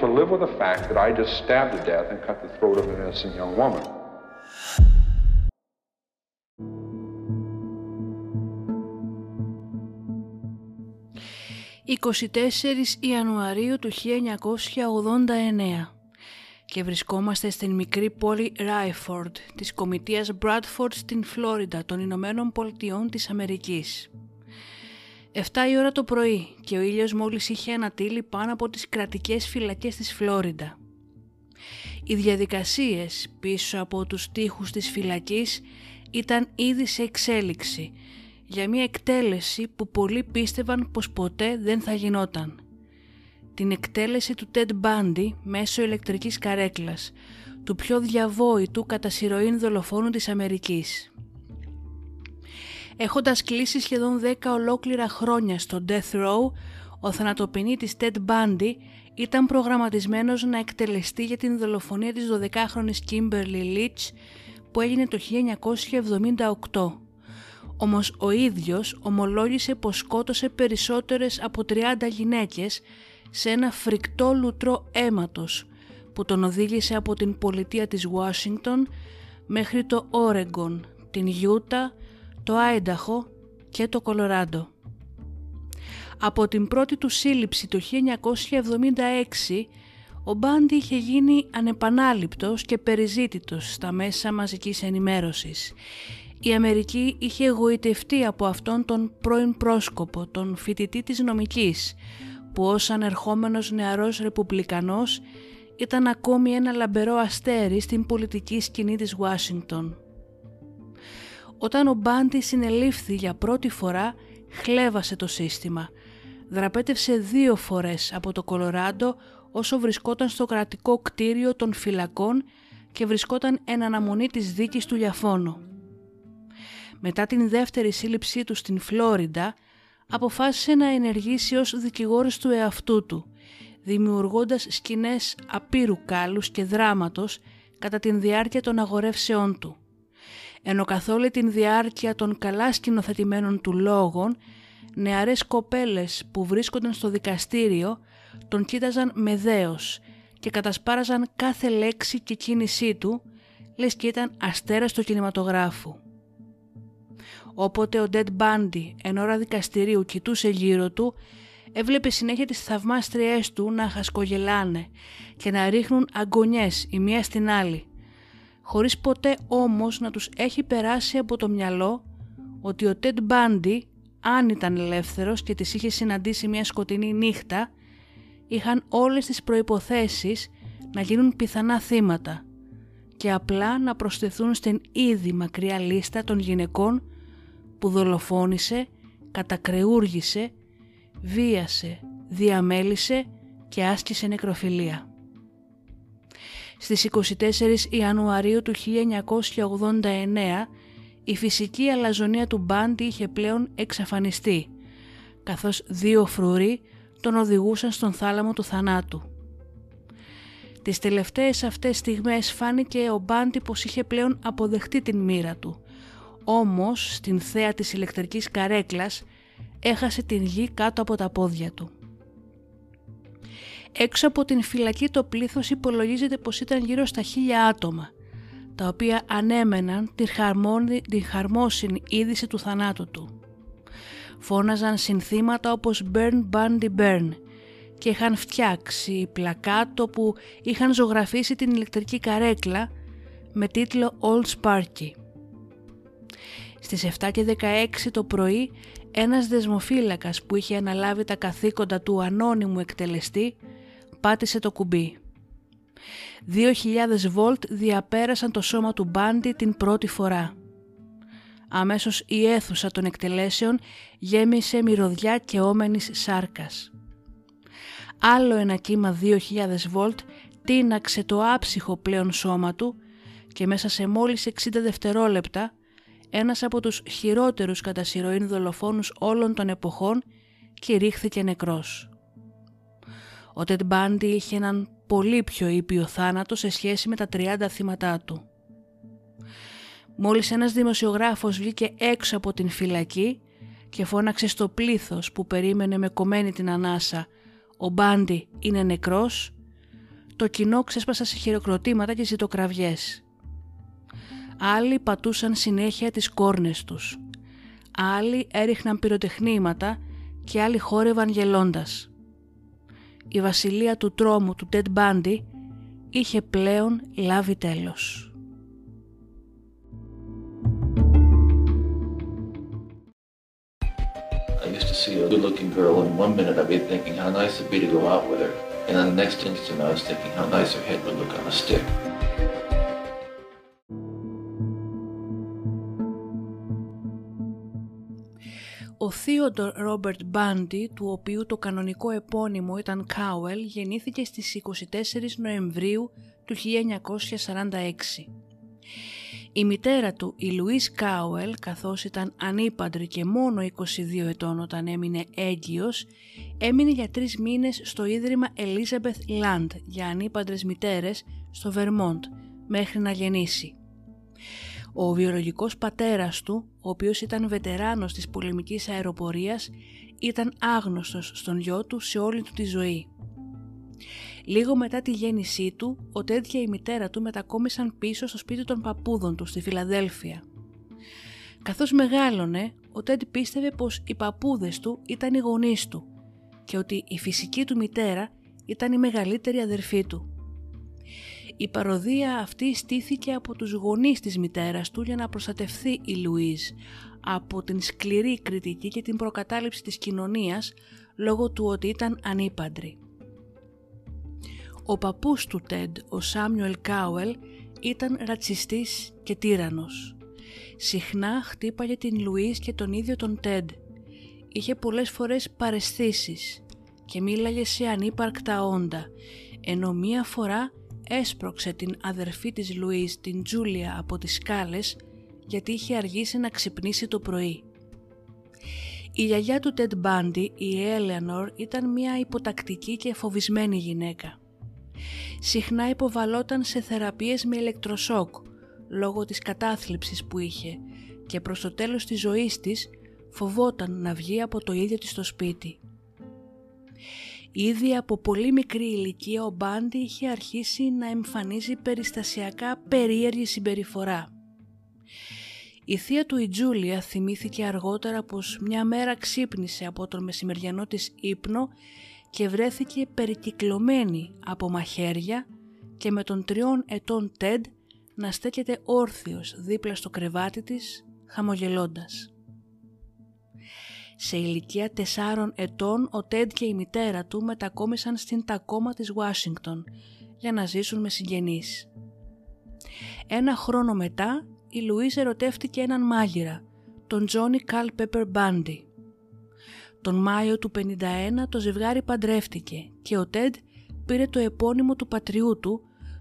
To live with the fact that I just stabbed to death and cut the throat of an innocent young woman. «24 Ιανουαρίου του 1989 και βρισκόμαστε στην μικρή πόλη Ράιφορντ της κομιτείας Bradford στην Φλόριντα των Ηνωμένων Πολιτειών της Αμερικής. 7 η ώρα το πρωί και ο ήλιος μόλις είχε ανατείλει πάνω από τις κρατικές φυλακές της Φλόριντα. Οι διαδικασίες πίσω από τους τοίχους της φυλακής ήταν ήδη σε εξέλιξη για μια εκτέλεση που πολλοί πίστευαν πως ποτέ δεν θα γινόταν. Την εκτέλεση του Ted Bundy μέσω ηλεκτρικής καρέκλας, του πιο διαβόητου κατά σειροήν δολοφόνου της Αμερικής. Έχοντας κλείσει σχεδόν 10 ολόκληρα χρόνια στο Death Row, ο θανατοποιητής Ted Bundy ήταν προγραμματισμένος να εκτελεστεί για την δολοφονία της 12χρονης Kimberly Leach που έγινε το 1978. Όμως ο ίδιος ομολόγησε πως σκότωσε περισσότερες από 30 γυναίκες σε ένα φρικτό λουτρό αίματος που τον οδήγησε από την πολιτεία της Ουάσιγκτον μέχρι το Όρεγκον, την Γιούτα, το Άινταχο και το Κολοράντο. Από την πρώτη του σύλληψη το 1976, ο Μπάντι είχε γίνει ανεπανάληπτος και περιζήτητος στα μέσα μαζικής ενημέρωσης. Η Αμερική είχε εγωιτευτεί από αυτόν τον πρώην πρόσκοπο, τον φοιτητή της νομικής, που ως ανερχόμενος νεαρός ρεπουμπλικανός ήταν ακόμη ένα λαμπερό αστέρι στην πολιτική σκηνή της Ουάσιγκτον. Όταν ο Μπάντι συνελήφθη για πρώτη φορά, χλέβασε το σύστημα. Δραπέτευσε δύο φορές από το Κολοράντο όσο βρισκόταν στο κρατικό κτίριο των φυλακών και βρισκόταν εν αναμονή της δίκης του Λιαφώνου. Μετά την δεύτερη σύλληψή του στην Φλόριντα, αποφάσισε να ενεργήσει ως δικηγόρος του εαυτού του, δημιουργώντας σκηνές απείρου κάλους και δράματος κατά την διάρκεια των αγορεύσεών του. Ενώ καθ' όλη την διάρκεια των καλά σκηνοθετημένων του λόγων, νεαρές κοπέλες που βρίσκονταν στο δικαστήριο τον κοίταζαν με δέος και κατασπάραζαν κάθε λέξη και κίνησή του, λες και ήταν αστέρας του κινηματογράφου. Όποτε ο Dead Bundy εν ώρα δικαστηρίου κοιτούσε γύρω του, έβλεπε συνέχεια τις θαυμάστριές του να χασκογελάνε και να ρίχνουν αγκονιές η μία στην άλλη, χωρίς ποτέ όμως να τους έχει περάσει από το μυαλό ότι ο Ted Bundy, αν ήταν ελεύθερος και τις είχε συναντήσει μια σκοτεινή νύχτα, είχαν όλες τις προϋποθέσεις να γίνουν πιθανά θύματα και απλά να προσθεθούν στην ήδη μακριά λίστα των γυναικών που δολοφόνησε, κατακρεούργησε, βίασε, διαμέλισε και άσκησε νεκροφιλία. Στις 24 Ιανουαρίου του 1989 η φυσική αλαζονία του Μπάντι είχε πλέον εξαφανιστεί, καθώς δύο φρουροί τον οδηγούσαν στον θάλαμο του θανάτου. Τις τελευταίες αυτές στιγμές φάνηκε ο Μπάντι πως είχε πλέον αποδεχτεί την μοίρα του, όμως στην θέα της ηλεκτρικής καρέκλας έχασε την γη κάτω από τα πόδια του. Έξω από την φυλακή το πλήθος υπολογίζεται πως ήταν γύρω στα χίλια άτομα, τα οποία ανέμεναν την, χαρμόνη, την χαρμόσυνη είδηση του θανάτου του. Φώναζαν συνθήματα όπως «Burn, Bandy, Burn» και είχαν φτιάξει πλακάτο που είχαν ζωγραφίσει την ηλεκτρική καρέκλα με τίτλο «Old Sparky». Στις 7 και 16 το πρωί ένας δεσμοφύλακας που είχε αναλάβει τα καθήκοντα του ανώνυμου εκτελεστή πάτησε το κουμπί. 2.000 βολτ διαπέρασαν το σώμα του Μπάντι την πρώτη φορά. Αμέσως η αίθουσα των εκτελέσεων γέμισε μυρωδιά και όμενης σάρκας. Άλλο ένα κύμα 2.000 βολτ τίναξε το άψυχο πλέον σώμα του και μέσα σε μόλις 60 δευτερόλεπτα ένας από τους χειρότερους κατά σειροήν δολοφόνους όλων των εποχών κηρύχθηκε νεκρός. Ο Τεντ Μπάντι είχε έναν πολύ πιο ήπιο θάνατο σε σχέση με τα 30 θύματά του. Μόλις ένας δημοσιογράφος βγήκε έξω από την φυλακή και φώναξε στο πλήθος που περίμενε με κομμένη την ανάσα «Ο Μπάντι είναι νεκρός», το κοινό ξέσπασα σε χειροκροτήματα και ζητοκραυγές. Άλλοι πατούσαν συνέχεια τις κόρνες τους. Άλλοι έριχναν πυροτεχνήματα και άλλοι χόρευαν γελώντας η βασιλεία του τρόμου του Ted Bundy είχε πλέον λάβει τέλος. I used to see a good looking girl and one minute I'd be thinking how nice it'd be to go out with her. And then the next instant I was thinking how nice her head would look on a stick. Θείοντορ Ρόμπερτ Μπάντι, του οποίου το κανονικό επώνυμο ήταν Κάουελ, γεννήθηκε στις 24 Νοεμβρίου του 1946. Η μητέρα του, η Λουίς Κάουελ, καθώς ήταν ανήπαντρη και μόνο 22 ετών όταν έμεινε έγκυος, έμεινε για τρεις μήνες στο Ίδρυμα Elizabeth Land για ανήπαντρες μητέρες στο Βερμόντ μέχρι να γεννήσει. Ο βιολογικός πατέρας του, ο οποίος ήταν βετεράνος της πολεμικής αεροπορίας, ήταν άγνωστος στον γιο του σε όλη του τη ζωή. Λίγο μετά τη γέννησή του, ο Τέντ και η μητέρα του μετακόμισαν πίσω στο σπίτι των παππούδων του στη Φιλαδέλφια. Καθώς μεγάλωνε, ο Τέντ πίστευε πως οι παππούδες του ήταν οι γονείς του και ότι η φυσική του μητέρα ήταν η μεγαλύτερη αδερφή του. Η παροδία αυτή στήθηκε από τους γονείς της μητέρας του για να προστατευθεί η Λουίζ από την σκληρή κριτική και την προκατάληψη της κοινωνίας λόγω του ότι ήταν ανήπαντρη. Ο παππούς του Τέντ, ο Σάμιουελ Κάουελ, ήταν ρατσιστής και τύρανος. Συχνά χτύπαγε την Λουίς και τον ίδιο τον Τέντ. Είχε πολλές φορές παρεσθήσεις και μίλαγε σε ανύπαρκτα όντα, ενώ μία φορά έσπρωξε την αδερφή της Λουίς, την Τζούλια, από τις σκάλες γιατί είχε αργήσει να ξυπνήσει το πρωί. Η γιαγιά του Τεντ Μπάντι, η Έλεανορ, ήταν μια υποτακτική και φοβισμένη γυναίκα. Συχνά υποβαλόταν σε θεραπείες με ηλεκτροσόκ λόγω της κατάθλιψης που είχε και προς το τέλος της ζωής της φοβόταν να βγει από το ίδιο της το σπίτι. Ήδη από πολύ μικρή ηλικία ο Μπάντι είχε αρχίσει να εμφανίζει περιστασιακά περίεργη συμπεριφορά. Η θεία του η Τζούλια θυμήθηκε αργότερα πως μια μέρα ξύπνησε από τον μεσημεριανό της ύπνο και βρέθηκε περικυκλωμένη από μαχαίρια και με τον τριών ετών Τέντ να στέκεται όρθιος δίπλα στο κρεβάτι της χαμογελώντας. Σε ηλικία 4 ετών ο Τέντ και η μητέρα του μετακόμισαν στην Τακόμα της Ουάσιγκτον για να ζήσουν με συγγενείς. Ένα χρόνο μετά η Λουίς ερωτεύτηκε έναν μάγειρα, τον Τζόνι Καλ Πέπερ Μπάντι. Τον Μάιο του 51 το ζευγάρι παντρεύτηκε και ο Τέντ πήρε το επώνυμο του πατριού του,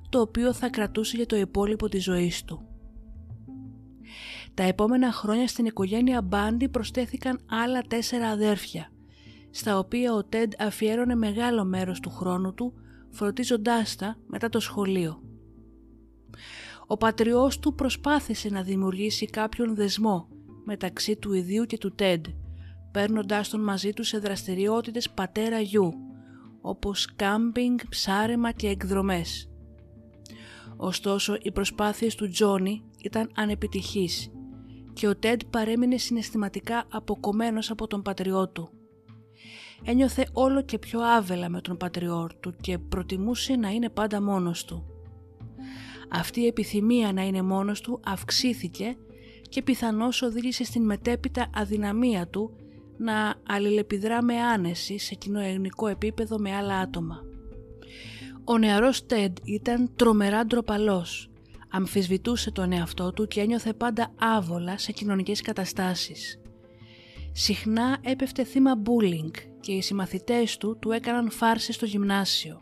το οποίο θα κρατούσε για το υπόλοιπο της ζωής του. Τα επόμενα χρόνια στην οικογένεια Μπάντι προσθέθηκαν άλλα τέσσερα αδέρφια, στα οποία ο Τέντ αφιέρωνε μεγάλο μέρος του χρόνου του, φροντίζοντάς τα μετά το σχολείο. Ο πατριός του προσπάθησε να δημιουργήσει κάποιον δεσμό μεταξύ του ιδίου και του Τέντ, παίρνοντάς τον μαζί του σε δραστηριότητες πατέρα-γιου, όπως κάμπινγκ, ψάρεμα και εκδρομές. Ωστόσο, οι προσπάθειες του Τζόνι ήταν ανεπιτυχείς και ο Τέντ παρέμεινε συναισθηματικά αποκομμένος από τον πατριό του. Ένιωθε όλο και πιο άβελα με τον πατριό του και προτιμούσε να είναι πάντα μόνος του. Αυτή η επιθυμία να είναι μόνος του αυξήθηκε και πιθανώς οδήγησε στην μετέπειτα αδυναμία του να αλληλεπιδρά με άνεση σε κοινωνικό επίπεδο με άλλα άτομα. Ο νεαρός Τέντ ήταν τρομερά ντροπαλός. Αμφισβητούσε τον εαυτό του και ένιωθε πάντα άβολα σε κοινωνικές καταστάσεις. Συχνά έπεφτε θύμα bullying και οι συμμαθητές του του έκαναν φάρση στο γυμνάσιο.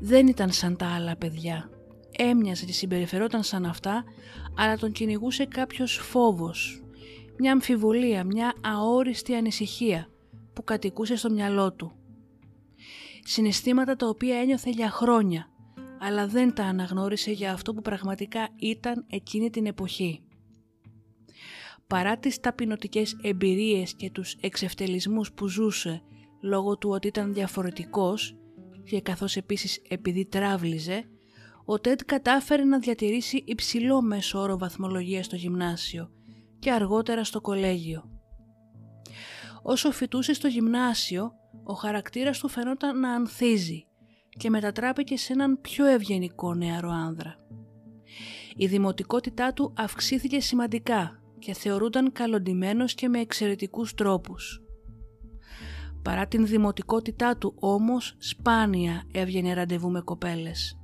Δεν ήταν σαν τα άλλα παιδιά. Έμοιαζε και συμπεριφερόταν σαν αυτά, αλλά τον κυνηγούσε κάποιος φόβος, μια αμφιβολία, μια αόριστη ανησυχία που κατοικούσε στο μυαλό του. Συναισθήματα τα οποία ένιωθε για χρόνια, αλλά δεν τα αναγνώρισε για αυτό που πραγματικά ήταν εκείνη την εποχή. Παρά τις ταπεινωτικές εμπειρίες και τους εξευτελισμούς που ζούσε λόγω του ότι ήταν διαφορετικός και καθώς επίσης επειδή τράβλιζε, ο Τέντ κατάφερε να διατηρήσει υψηλό μέσο όρο βαθμολογίας στο γυμνάσιο και αργότερα στο κολέγιο. Όσο φοιτούσε στο γυμνάσιο, ο χαρακτήρας του φαινόταν να ανθίζει και μετατράπηκε σε έναν πιο ευγενικό νεαρό άνδρα. Η δημοτικότητά του αυξήθηκε σημαντικά και θεωρούνταν καλοντημένος και με εξαιρετικούς τρόπους. Παρά την δημοτικότητά του όμως σπάνια έβγαινε ραντεβού με κοπέλες.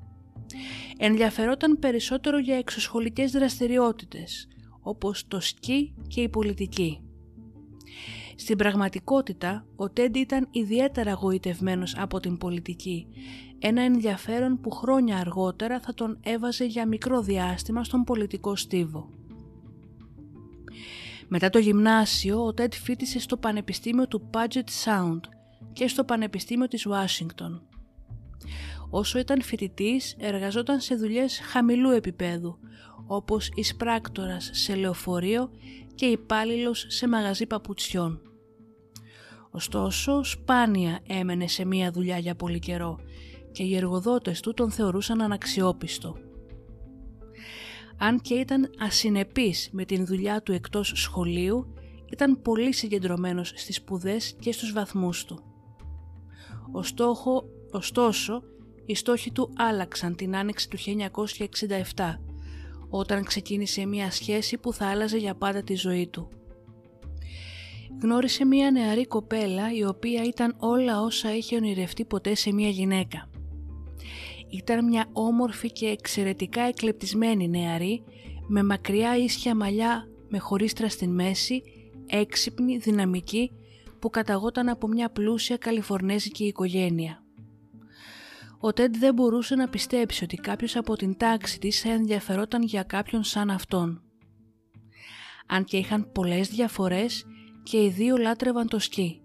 Ενδιαφερόταν περισσότερο για εξωσχολικές δραστηριότητες όπως το σκι και η πολιτική. Στην πραγματικότητα, ο Τέντι ήταν ιδιαίτερα γοητευμένος από την πολιτική, ένα ενδιαφέρον που χρόνια αργότερα θα τον έβαζε για μικρό διάστημα στον πολιτικό στίβο. Μετά το γυμνάσιο, ο Τέντ φίτησε στο Πανεπιστήμιο του Puget Sound και στο Πανεπιστήμιο της Ουάσιγκτον. Όσο ήταν φοιτητής, εργαζόταν σε δουλειές χαμηλού επίπεδου, όπως εισπράκτορας σε λεωφορείο και υπάλληλος σε μαγαζί παπουτσιών. Ωστόσο, σπάνια έμενε σε μία δουλειά για πολύ καιρό και οι εργοδότες του τον θεωρούσαν αναξιόπιστο. Αν και ήταν ασυνεπής με την δουλειά του εκτός σχολείου, ήταν πολύ συγκεντρωμένος στις σπουδές και στους βαθμούς του. Ο στόχο, ωστόσο, οι στόχοι του άλλαξαν την άνοιξη του 1967 όταν ξεκίνησε μια σχέση που θα άλλαζε για πάντα τη ζωή του. Γνώρισε μια νεαρή κοπέλα η οποία ήταν όλα όσα είχε ονειρευτεί ποτέ σε μια γυναίκα. Ήταν μια όμορφη και εξαιρετικά εκλεπτισμένη νεαρή με μακριά ίσια μαλλιά με χωρίστρα στην μέση, έξυπνη, δυναμική που καταγόταν από μια πλούσια καλιφορνέζικη οικογένεια. Ο Τέντ δεν μπορούσε να πιστέψει ότι κάποιος από την τάξη της θα ενδιαφερόταν για κάποιον σαν αυτόν. Αν και είχαν πολλές διαφορές και οι δύο λάτρευαν το σκι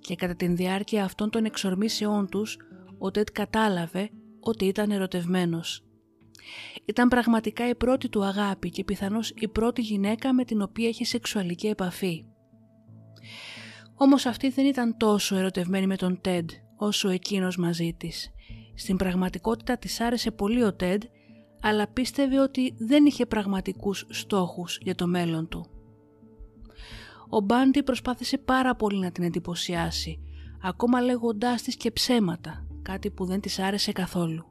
και κατά την διάρκεια αυτών των εξορμήσεών τους ο Τέντ κατάλαβε ότι ήταν ερωτευμένος. Ήταν πραγματικά η πρώτη του αγάπη και πιθανώς η πρώτη γυναίκα με την οποία είχε σεξουαλική επαφή. Όμως αυτή δεν ήταν τόσο ερωτευμένη με τον Τέντ όσο εκείνος μαζί της στην πραγματικότητα της άρεσε πολύ ο Τέντ, αλλά πίστευε ότι δεν είχε πραγματικούς στόχους για το μέλλον του. Ο Μπάντι προσπάθησε πάρα πολύ να την εντυπωσιάσει, ακόμα λέγοντάς της και ψέματα, κάτι που δεν της άρεσε καθόλου.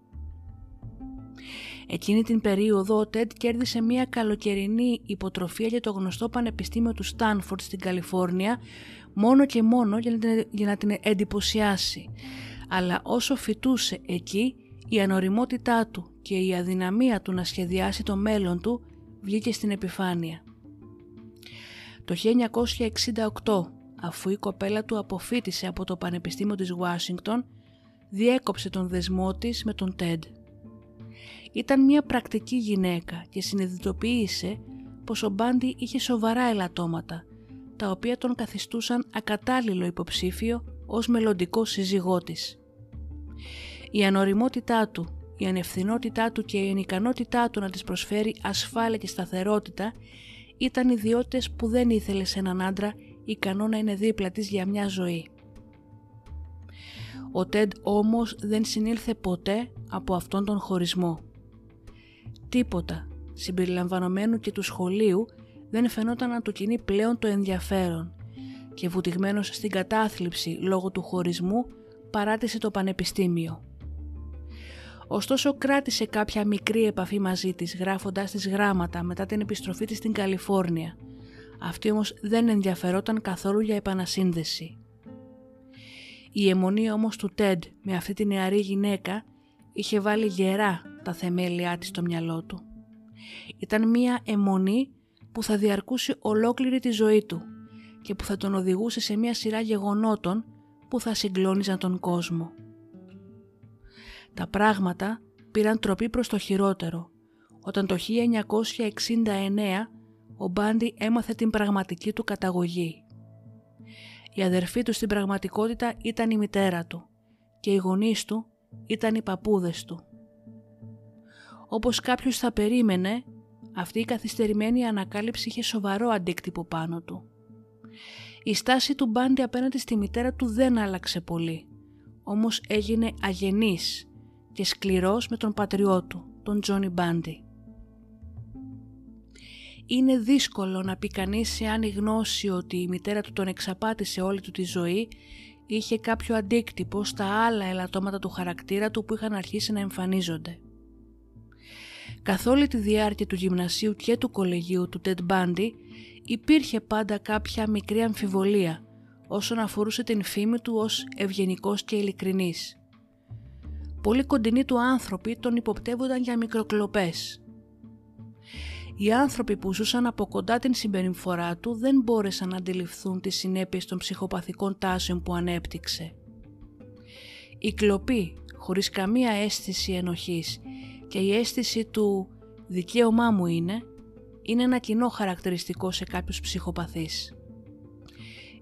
Εκείνη την περίοδο ο Τέντ κέρδισε μια καλοκαιρινή υποτροφία για το γνωστό πανεπιστήμιο του Στάνφορντ στην Καλιφόρνια μόνο και μόνο για να την εντυπωσιάσει αλλά όσο φοιτούσε εκεί η ανοριμότητά του και η αδυναμία του να σχεδιάσει το μέλλον του βγήκε στην επιφάνεια. Το 1968, αφού η κοπέλα του αποφύτησε από το Πανεπιστήμιο της Ουάσιγκτον, διέκοψε τον δεσμό της με τον Τέντ. Ήταν μια πρακτική γυναίκα και συνειδητοποίησε πως ο Μπάντι είχε σοβαρά ελαττώματα, τα οποία τον καθιστούσαν ακατάλληλο υποψήφιο ως μελλοντικό σύζυγό της. Η ανοριμότητά του, η ανευθυνότητά του και η ανικανότητά του να της προσφέρει ασφάλεια και σταθερότητα ήταν ιδιότητες που δεν ήθελε σε έναν άντρα ικανό να είναι δίπλα της για μια ζωή. Ο Τέντ όμως δεν συνήλθε ποτέ από αυτόν τον χωρισμό. Τίποτα, συμπεριλαμβανομένου και του σχολείου, δεν φαινόταν να του κινεί πλέον το ενδιαφέρον και βουτυγμένος στην κατάθλιψη λόγω του χωρισμού παράτησε το πανεπιστήμιο. Ωστόσο κράτησε κάποια μικρή επαφή μαζί της γράφοντάς της γράμματα μετά την επιστροφή της στην Καλιφόρνια. Αυτή όμως δεν ενδιαφερόταν καθόλου για επανασύνδεση. Η αιμονή όμως του Τέντ με αυτή τη νεαρή γυναίκα είχε βάλει γερά τα θεμέλια της στο μυαλό του. Ήταν μία αιμονή που θα διαρκούσε ολόκληρη τη ζωή του και που θα τον οδηγούσε σε μία σειρά γεγονότων που θα συγκλώνιζαν τον κόσμο. Τα πράγματα πήραν τροπή προς το χειρότερο όταν το 1969 ο Μπάντι έμαθε την πραγματική του καταγωγή. Η αδερφή του στην πραγματικότητα ήταν η μητέρα του και οι γονείς του ήταν οι παππούδες του. Όπως κάποιος θα περίμενε, αυτή η καθυστερημένη ανακάλυψη είχε σοβαρό αντίκτυπο πάνω του. Η στάση του Μπάντι απέναντι στη μητέρα του δεν άλλαξε πολύ, όμως έγινε αγενής και σκληρός με τον πατριό του, τον Τζόνι Μπάντι. Είναι δύσκολο να πει κανείς εάν η γνώση ότι η μητέρα του τον εξαπάτησε όλη του τη ζωή είχε κάποιο αντίκτυπο στα άλλα ελαττώματα του χαρακτήρα του που είχαν αρχίσει να εμφανίζονται. Καθ' όλη τη διάρκεια του γυμνασίου και του κολεγίου του Ted Bundy υπήρχε πάντα κάποια μικρή αμφιβολία όσον αφορούσε την φήμη του ως ευγενικός και ειλικρινής. Πολύ κοντινοί του άνθρωποι τον υποπτεύονταν για μικροκλοπές. Οι άνθρωποι που ζούσαν από κοντά την συμπεριφορά του δεν μπόρεσαν να αντιληφθούν τις συνέπειες των ψυχοπαθικών τάσεων που ανέπτυξε. Η κλοπή, χωρίς καμία αίσθηση ενοχής και η αίσθηση του «δικαίωμά μου είναι» είναι ένα κοινό χαρακτηριστικό σε κάποιους ψυχοπαθείς.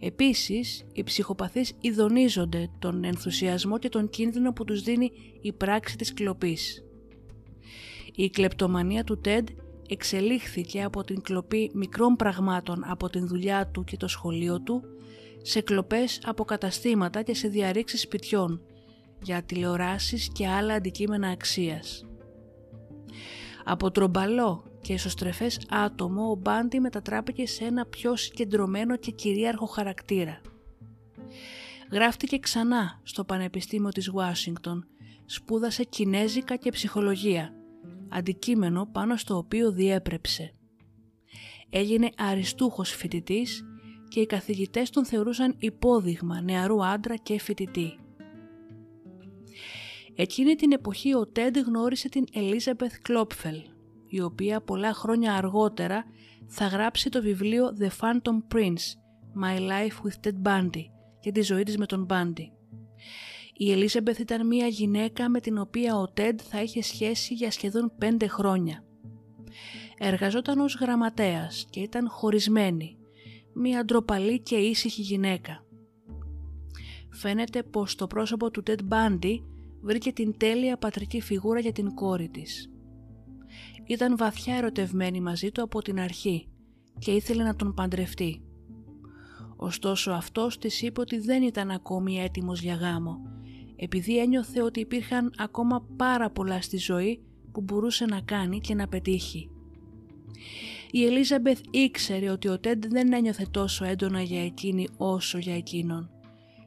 Επίσης, οι ψυχοπαθείς ειδονίζονται τον ενθουσιασμό και τον κίνδυνο που τους δίνει η πράξη της κλοπής. Η κλεπτομανία του Τέντ εξελίχθηκε από την κλοπή μικρών πραγμάτων από την δουλειά του και το σχολείο του σε κλοπές από καταστήματα και σε διαρρήξεις σπιτιών για τηλεοράσεις και άλλα αντικείμενα αξίας. Από τρομπαλό και εσωστρεφές άτομο ο Μπάντι μετατράπηκε σε ένα πιο συγκεντρωμένο και κυρίαρχο χαρακτήρα. Γράφτηκε ξανά στο Πανεπιστήμιο της Ουάσιγκτον, σπούδασε Κινέζικα και ψυχολογία, αντικείμενο πάνω στο οποίο διέπρεψε. Έγινε αριστούχος φοιτητής και οι καθηγητές τον θεωρούσαν υπόδειγμα νεαρού άντρα και φοιτητή. Εκείνη την εποχή ο Τέντ γνώρισε την Ελίζαμπεθ Κλόπφελ, η οποία πολλά χρόνια αργότερα θα γράψει το βιβλίο The Phantom Prince, My Life with Ted Bundy και τη ζωή της με τον Bundy. Η Ελίζαμπεθ ήταν μια γυναίκα με την οποία ο Τέντ θα είχε σχέση για σχεδόν πέντε χρόνια. Εργαζόταν ως γραμματέας και ήταν χωρισμένη, μια ντροπαλή και ήσυχη γυναίκα. Φαίνεται πως το πρόσωπο του Τέντ Μπάντι βρήκε την τέλεια πατρική φιγούρα για την κόρη της. Ήταν βαθιά ερωτευμένη μαζί του από την αρχή και ήθελε να τον παντρευτεί. Ωστόσο αυτός της είπε ότι δεν ήταν ακόμη έτοιμος για γάμο επειδή ένιωθε ότι υπήρχαν ακόμα πάρα πολλά στη ζωή που μπορούσε να κάνει και να πετύχει. Η Ελίζαμπεθ ήξερε ότι ο Τέντ δεν ένιωθε τόσο έντονα για εκείνη όσο για εκείνον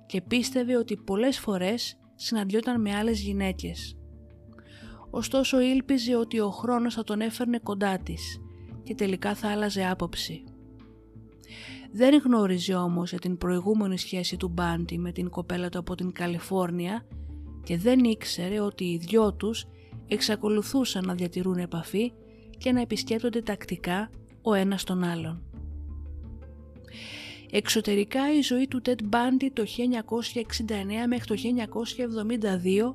και πίστευε ότι πολλές φορές συναντιόταν με άλλες γυναίκες. Ωστόσο ήλπιζε ότι ο χρόνος θα τον έφερνε κοντά της και τελικά θα άλλαζε άποψη. Δεν γνώριζε όμως για την προηγούμενη σχέση του Μπάντι με την κοπέλα του από την Καλιφόρνια και δεν ήξερε ότι οι δυο τους εξακολουθούσαν να διατηρούν επαφή και να επισκέπτονται τακτικά ο ένας τον άλλον. Εξωτερικά η ζωή του Τετ Μπάντι το 1969 μέχρι το 1972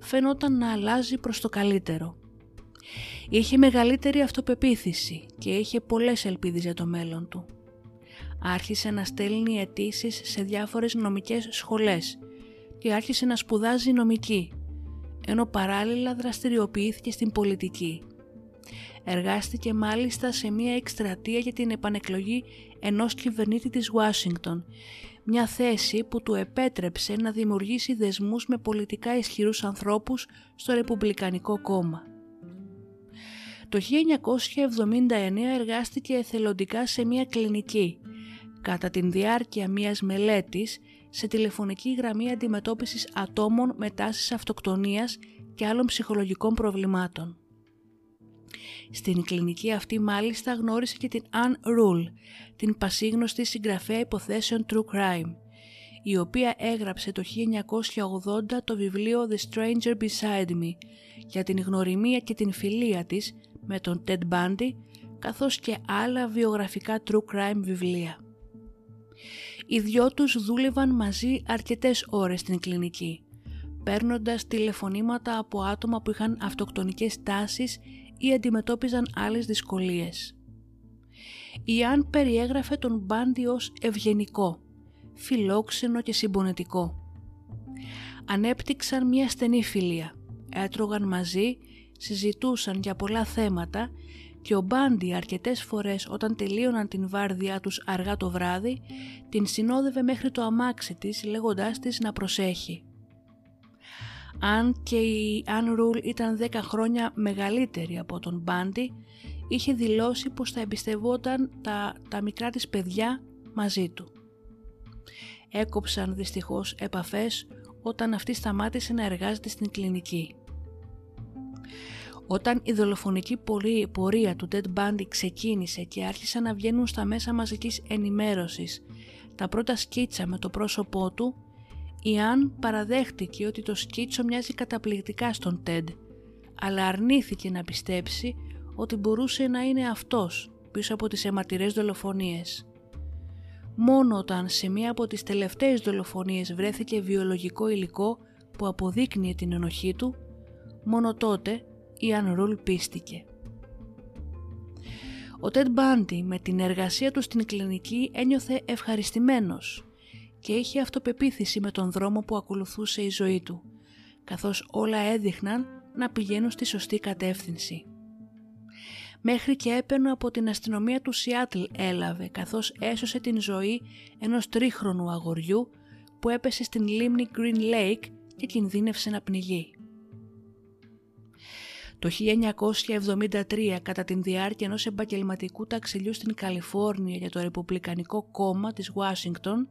φαινόταν να αλλάζει προς το καλύτερο. Είχε μεγαλύτερη αυτοπεποίθηση και είχε πολλές ελπίδες για το μέλλον του. Άρχισε να στέλνει αιτήσεις σε διάφορες νομικές σχολές και άρχισε να σπουδάζει νομική, ενώ παράλληλα δραστηριοποιήθηκε στην πολιτική. Εργάστηκε μάλιστα σε μια εκστρατεία για την επανεκλογή ενός κυβερνήτη της Ουάσιγκτον, μια θέση που του επέτρεψε να δημιουργήσει δεσμούς με πολιτικά ισχυρούς ανθρώπους στο Ρεπουμπλικανικό κόμμα. Το 1979 εργάστηκε εθελοντικά σε μια κλινική, κατά την διάρκεια μιας μελέτης σε τηλεφωνική γραμμή αντιμετώπισης ατόμων με τάσεις αυτοκτονίας και άλλων ψυχολογικών προβλημάτων. Στην κλινική αυτή μάλιστα γνώρισε και την Anne Rule, την πασίγνωστη συγγραφέα υποθέσεων True Crime, η οποία έγραψε το 1980 το βιβλίο The Stranger Beside Me για την γνωριμία και την φιλία της με τον Ted Bundy καθώς και άλλα βιογραφικά true crime βιβλία. Οι δυο τους δούλευαν μαζί αρκετές ώρες στην κλινική, παίρνοντας τηλεφωνήματα από άτομα που είχαν αυτοκτονικές τάσεις ή αντιμετώπιζαν άλλες δυσκολίες. Η Αν περιέγραφε τον Μπάντι ως ευγενικό, φιλόξενο και συμπονετικό. Ανέπτυξαν μια στενή φιλία, έτρωγαν μαζί, συζητούσαν για πολλά θέματα και ο Μπάντι αρκετές φορές όταν τελείωναν την βάρδιά τους αργά το βράδυ την συνόδευε μέχρι το αμάξι της λέγοντάς της να προσέχει. Αν και η Αν Ρουλ ήταν 10 χρόνια μεγαλύτερη από τον Μπάντι, είχε δηλώσει πως θα εμπιστευόταν τα, τα μικρά της παιδιά μαζί του. Έκοψαν δυστυχώς επαφές όταν αυτή σταμάτησε να εργάζεται στην κλινική. Όταν η δολοφονική πορεία του Ted Bundy ξεκίνησε και άρχισαν να βγαίνουν στα μέσα μαζικής ενημέρωσης τα πρώτα σκίτσα με το πρόσωπό του, η Αν παραδέχτηκε ότι το σκίτσο μοιάζει καταπληκτικά στον Ted, αλλά αρνήθηκε να πιστέψει ότι μπορούσε να είναι αυτός πίσω από τις αιματηρές δολοφονίες. Μόνο όταν σε μία από τις τελευταίες δολοφονίες βρέθηκε βιολογικό υλικό που αποδείκνυε την ενοχή του, μόνο τότε η Αν Ρουλ πίστηκε. Ο Τεντ Μπάντι με την εργασία του στην κλινική ένιωθε ευχαριστημένος και είχε αυτοπεποίθηση με τον δρόμο που ακολουθούσε η ζωή του, καθώς όλα έδειχναν να πηγαίνουν στη σωστή κατεύθυνση. Μέχρι και έπαινο από την αστυνομία του Σιάτλ έλαβε καθώς έσωσε την ζωή ενός τρίχρονου αγοριού που έπεσε στην λίμνη Green Lake και κινδύνευσε να πνιγεί. Το 1973 κατά την διάρκεια ενός επαγγελματικού ταξιλιού στην Καλιφόρνια για το Ρεπουμπλικανικό κόμμα της Ουάσιγκτον,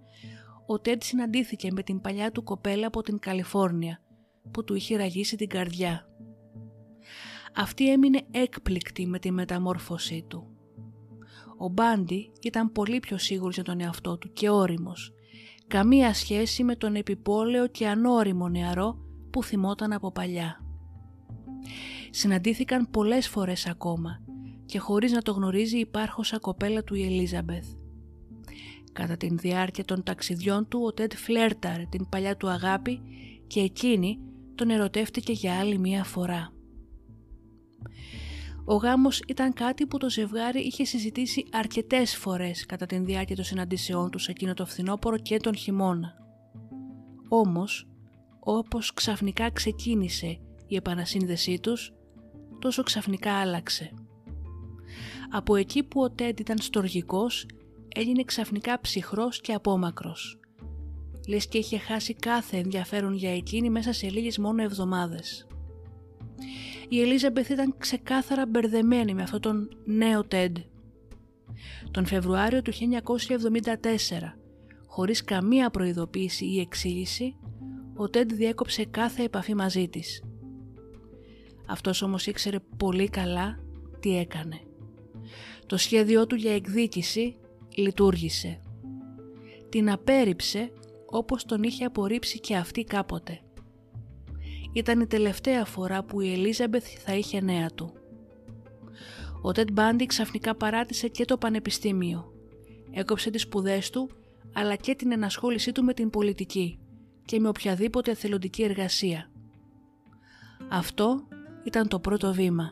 ο Τέντ συναντήθηκε με την παλιά του κοπέλα από την Καλιφόρνια, που του είχε ραγίσει την καρδιά. Αυτή έμεινε έκπληκτη με τη μεταμόρφωσή του. Ο Μπάντι ήταν πολύ πιο σίγουρος για τον εαυτό του και όριμος, καμία σχέση με τον επιπόλαιο και ανώριμο νεαρό που θυμόταν από παλιά. Συναντήθηκαν πολλές φορές ακόμα και χωρίς να το γνωρίζει η υπάρχωσα κοπέλα του η Ελίζαμπεθ. Κατά την διάρκεια των ταξιδιών του ο Τέντ φλέρταρε την παλιά του αγάπη και εκείνη τον ερωτεύτηκε για άλλη μία φορά. Ο γάμος ήταν κάτι που το ζευγάρι είχε συζητήσει αρκετές φορές κατά την διάρκεια των συναντήσεών τους εκείνο το φθινόπωρο και τον χειμώνα. Όμως, όπως ξαφνικά ξεκίνησε η επανασύνδεσή τους, τόσο ξαφνικά άλλαξε. Από εκεί που ο Τέντ ήταν στοργικός, έγινε ξαφνικά ψυχρός και απόμακρος. Λες και είχε χάσει κάθε ενδιαφέρον για εκείνη μέσα σε λίγες μόνο εβδομάδες. Η Ελίζαμπεθ ήταν ξεκάθαρα μπερδεμένη με αυτόν τον νέο Τέντ. Τον Φεβρουάριο του 1974, χωρίς καμία προειδοποίηση ή εξήγηση, ο Τέντ διέκοψε κάθε επαφή μαζί της. Αυτός όμως ήξερε πολύ καλά τι έκανε. Το σχέδιό του για εκδίκηση λειτουργήσε. Την απέρριψε όπως τον είχε απορρίψει και αυτή κάποτε. Ήταν η τελευταία φορά που η Ελίζαμπεθ θα είχε νέα του. Ο Τετ Μπάντι ξαφνικά παράτησε και το πανεπιστήμιο. Έκοψε τις σπουδές του αλλά και την ενασχόλησή του με την πολιτική και με οποιαδήποτε εθελοντική εργασία. Αυτό ήταν το πρώτο βήμα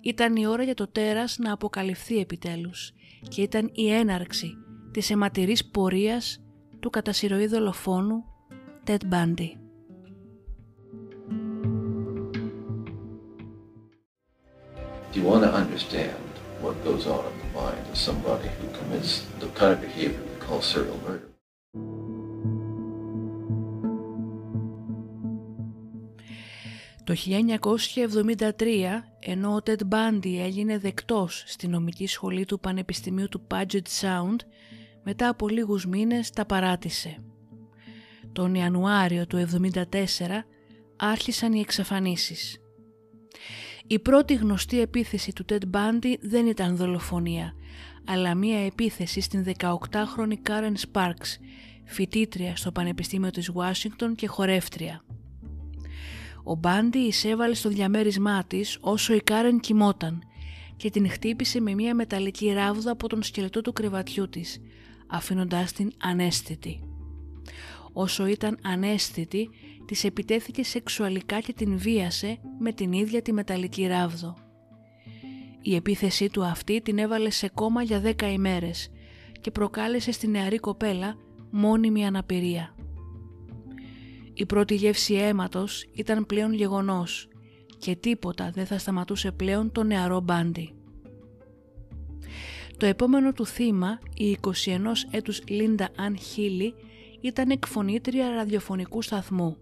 Ήταν η ώρα για το τέρας να αποκαλυφθεί επιτέλους και ήταν η έναρξη της αιματηρής πορείας του κατασυρωή δολοφόνου Ted Bundy. Do you want to understand what goes on in the mind of somebody who commits the kind of behavior we call serial murder? Το 1973, ενώ ο Ted Bundy έγινε δεκτός στη νομική σχολή του Πανεπιστημίου του Puget Sound, μετά από λίγους μήνες τα παράτησε. Τον Ιανουάριο του 1974 άρχισαν οι εξαφανίσεις. Η πρώτη γνωστή επίθεση του Ted Bundy δεν ήταν δολοφονία, αλλά μία επίθεση στην 18χρονη Karen Sparks, φοιτήτρια στο Πανεπιστήμιο της Ουάσιγκτον και χορεύτρια. Ο Μπάντι εισέβαλε στο διαμέρισμά της όσο η Κάρεν κοιμόταν και την χτύπησε με μια μεταλλική ράβδα από τον σκελετό του κρεβατιού της, αφήνοντάς την ανέστητη. Όσο ήταν ανέστητη, της επιτέθηκε σεξουαλικά και την βίασε με την ίδια τη μεταλλική ράβδο. Η επίθεσή του αυτή την έβαλε σε κόμμα για δέκα ημέρες και προκάλεσε στη νεαρή κοπέλα μόνιμη αναπηρία. Η πρώτη γεύση αίματος ήταν πλέον γεγονός και τίποτα δεν θα σταματούσε πλέον το νεαρό μπάντι. Το επόμενο του θύμα, η 21 έτους Λίντα Αν Χίλι, ήταν εκφωνήτρια ραδιοφωνικού σταθμού.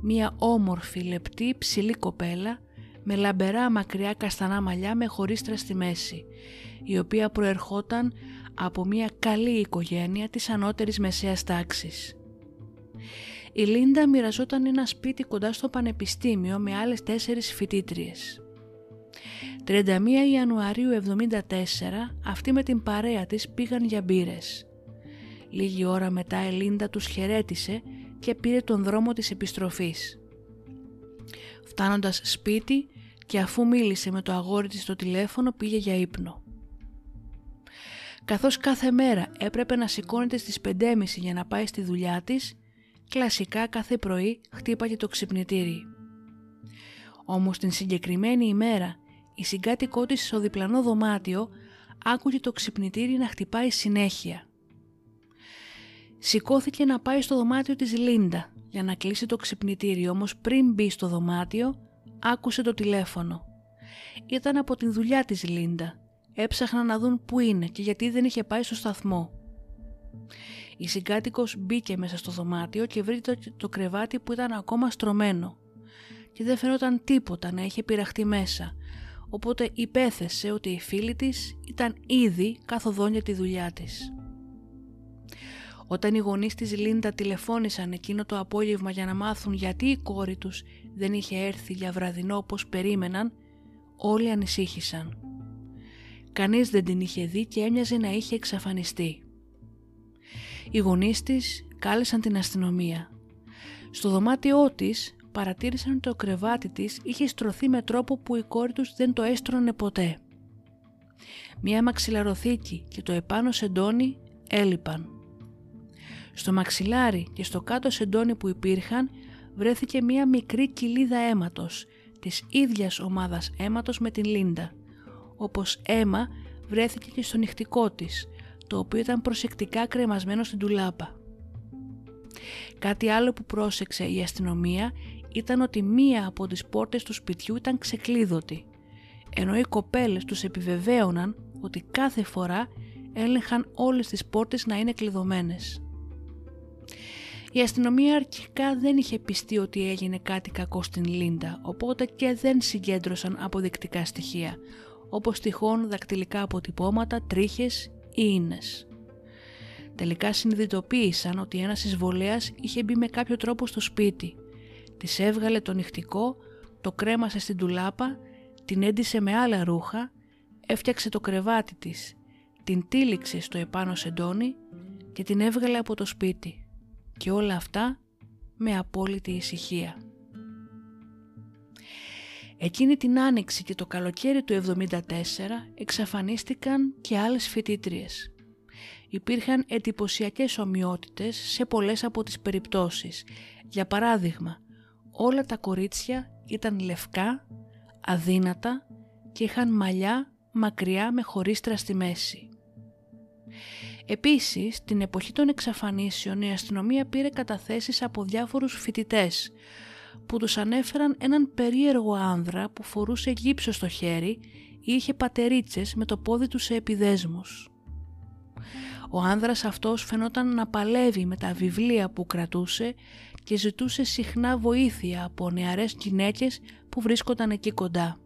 Μία όμορφη, λεπτή, ψηλή κοπέλα με λαμπερά μακριά καστανά μαλλιά με χωρίστρα στη μέση, η οποία προερχόταν από μια καλή οικογένεια της ανώτερης μεσαίας τάξης. Η Λίντα μοιραζόταν ένα σπίτι κοντά στο πανεπιστήμιο με άλλες τέσσερις φοιτήτριες. 31 Ιανουαρίου 74 αυτή με την παρέα της πήγαν για μπύρες. Λίγη ώρα μετά η Λίντα τους χαιρέτησε και πήρε τον δρόμο της επιστροφής. Φτάνοντας σπίτι και αφού μίλησε με το αγόρι της στο τηλέφωνο πήγε για ύπνο. Καθώς κάθε μέρα έπρεπε να σηκώνεται στις 5.30 για να πάει στη δουλειά της, κλασικά κάθε πρωί χτύπαγε το ξυπνητήρι. Όμως την συγκεκριμένη ημέρα η συγκάτοικό της στο διπλανό δωμάτιο άκουγε το ξυπνητήρι να χτυπάει συνέχεια. Σηκώθηκε να πάει στο δωμάτιο της Λίντα για να κλείσει το ξυπνητήρι όμως πριν μπει στο δωμάτιο άκουσε το τηλέφωνο. Ήταν από την δουλειά της Λίντα. Έψαχναν να δουν πού είναι και γιατί δεν είχε πάει στο σταθμό. Η συγκάτοικος μπήκε μέσα στο δωμάτιο και βρήκε το κρεβάτι που ήταν ακόμα στρωμένο και δεν φαινόταν τίποτα να είχε πειραχτεί μέσα, οπότε υπέθεσε ότι η φίλη της ήταν ήδη καθοδόν για τη δουλειά της. Όταν οι γονείς της Λίντα τηλεφώνησαν εκείνο το απόγευμα για να μάθουν γιατί η κόρη τους δεν είχε έρθει για βραδινό όπως περίμεναν, όλοι ανησύχησαν. Κανείς δεν την είχε δει και έμοιαζε να είχε εξαφανιστεί. Οι γονείς της κάλεσαν την αστυνομία. Στο δωμάτιό της παρατήρησαν ότι το κρεβάτι της είχε στρωθεί με τρόπο που η κόρη τους δεν το έστρωνε ποτέ. Μία μαξιλαροθήκη και το επάνω σεντόνι έλειπαν. Στο μαξιλάρι και στο κάτω σεντόνι που υπήρχαν βρέθηκε μία μικρή κοιλίδα αίματος της ίδιας ομάδας αίματος με την Λίντα, όπως αίμα βρέθηκε και στο νυχτικό της, το οποίο ήταν προσεκτικά κρεμασμένο στην τουλάπα. Κάτι άλλο που πρόσεξε η αστυνομία ήταν ότι μία από τις πόρτες του σπιτιού ήταν ξεκλείδωτη, ενώ οι κοπέλες τους επιβεβαίωναν ότι κάθε φορά έλεγχαν όλες τις πόρτες να είναι κλειδωμένες. Η αστυνομία αρχικά δεν είχε πιστεί ότι έγινε κάτι κακό στην Λίντα, οπότε και δεν συγκέντρωσαν αποδεικτικά στοιχεία, όπως τυχόν δακτυλικά αποτυπώματα, τρίχες ή ίνες. Τελικά συνειδητοποίησαν ότι ένας εισβολέας είχε μπει με κάποιο τρόπο στο σπίτι. Της έβγαλε το νυχτικό, το κρέμασε στην τουλάπα, την έντυσε με άλλα ρούχα, έφτιαξε το κρεβάτι της, την τύλιξε στο επάνω σεντόνι και την έβγαλε από το σπίτι. Και όλα αυτά με απόλυτη ησυχία. Εκείνη την άνοιξη και το καλοκαίρι του 1974 εξαφανίστηκαν και άλλες φοιτήτριες. Υπήρχαν εντυπωσιακές ομοιότητες σε πολλές από τις περιπτώσεις. Για παράδειγμα, όλα τα κορίτσια ήταν λευκά, αδύνατα, και είχαν μαλλιά μακριά με χωρίστρα στη μέση. Επίσης, την εποχή των εξαφανίσεων η αστυνομία πήρε καταθέσεις από διάφορους φοιτητές που τους ανέφεραν έναν περίεργο άνδρα που φορούσε γύψο στο χέρι ή είχε πατερίτσες με το πόδι του σε επιδέσμους. Ο άνδρας αυτός φαινόταν να παλεύει με τα βιβλία που κρατούσε και ζητούσε συχνά βοήθεια από νεαρές γυναίκες που βρίσκονταν εκεί κοντά.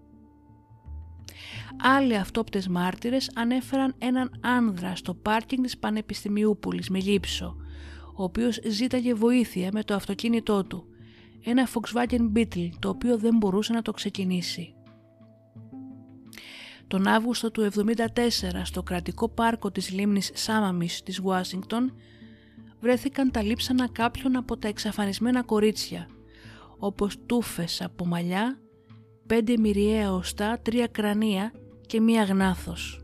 Άλλοι αυτόπτες μάρτυρες ανέφεραν έναν άνδρα στο πάρκινγκ της Πανεπιστημιούπολης με γύψο, ο οποίος ζήταγε βοήθεια με το αυτοκίνητό του, ένα Volkswagen Beetle το οποίο δεν μπορούσε να το ξεκινήσει. Τον Αύγουστο του 1974 στο κρατικό πάρκο της λίμνης Σάμαμις της Ουάσιγκτον βρέθηκαν τα λείψανα κάποιων από τα εξαφανισμένα κορίτσια όπως τούφες από μαλλιά, πέντε μυριαία οστά, τρία κρανία και μία γνάθος.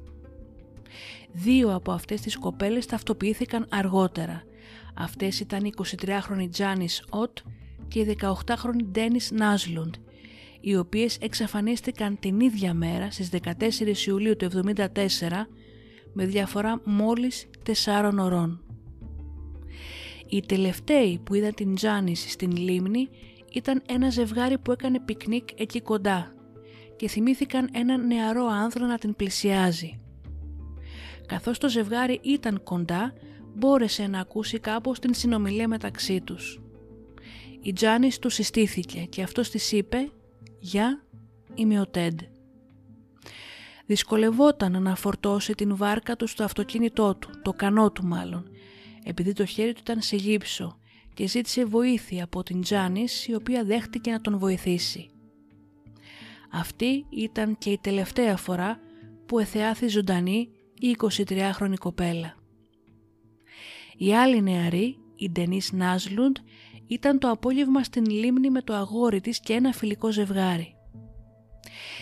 Δύο από αυτές τις κοπέλες ταυτοποιήθηκαν αργότερα. Αυτές ήταν η 23χρονη Τζάνις Οτ και η 18χρονη Ντένις Νάζλουντ, οι οποίες εξαφανίστηκαν την ίδια μέρα στις 14 Ιουλίου του 1974 με διαφορά μόλις 4 ωρών. Οι τελευταίοι που είδαν την Τζάνις στην λίμνη ήταν ένα ζευγάρι που έκανε πικνίκ εκεί κοντά και θυμήθηκαν έναν νεαρό άνδρο να την πλησιάζει. Καθώς το ζευγάρι ήταν κοντά, μπόρεσε να ακούσει κάπως την συνομιλία μεταξύ τους. Η Τζάνις του συστήθηκε και αυτός της είπε «Γεια, είμαι ο Τέντ». Δυσκολευόταν να φορτώσει την βάρκα του στο αυτοκίνητό του, το κανό του μάλλον, επειδή το χέρι του ήταν σε γύψο και ζήτησε βοήθεια από την Τζάνις η οποία δέχτηκε να τον βοηθήσει. Αυτή ήταν και η τελευταία φορά που εθεάθη ζωντανή η 23χρονη κοπέλα. Η άλλη νεαρή, η Ντενίς Νάζλουντ, ήταν το απόγευμα στην λίμνη με το αγόρι της και ένα φιλικό ζευγάρι.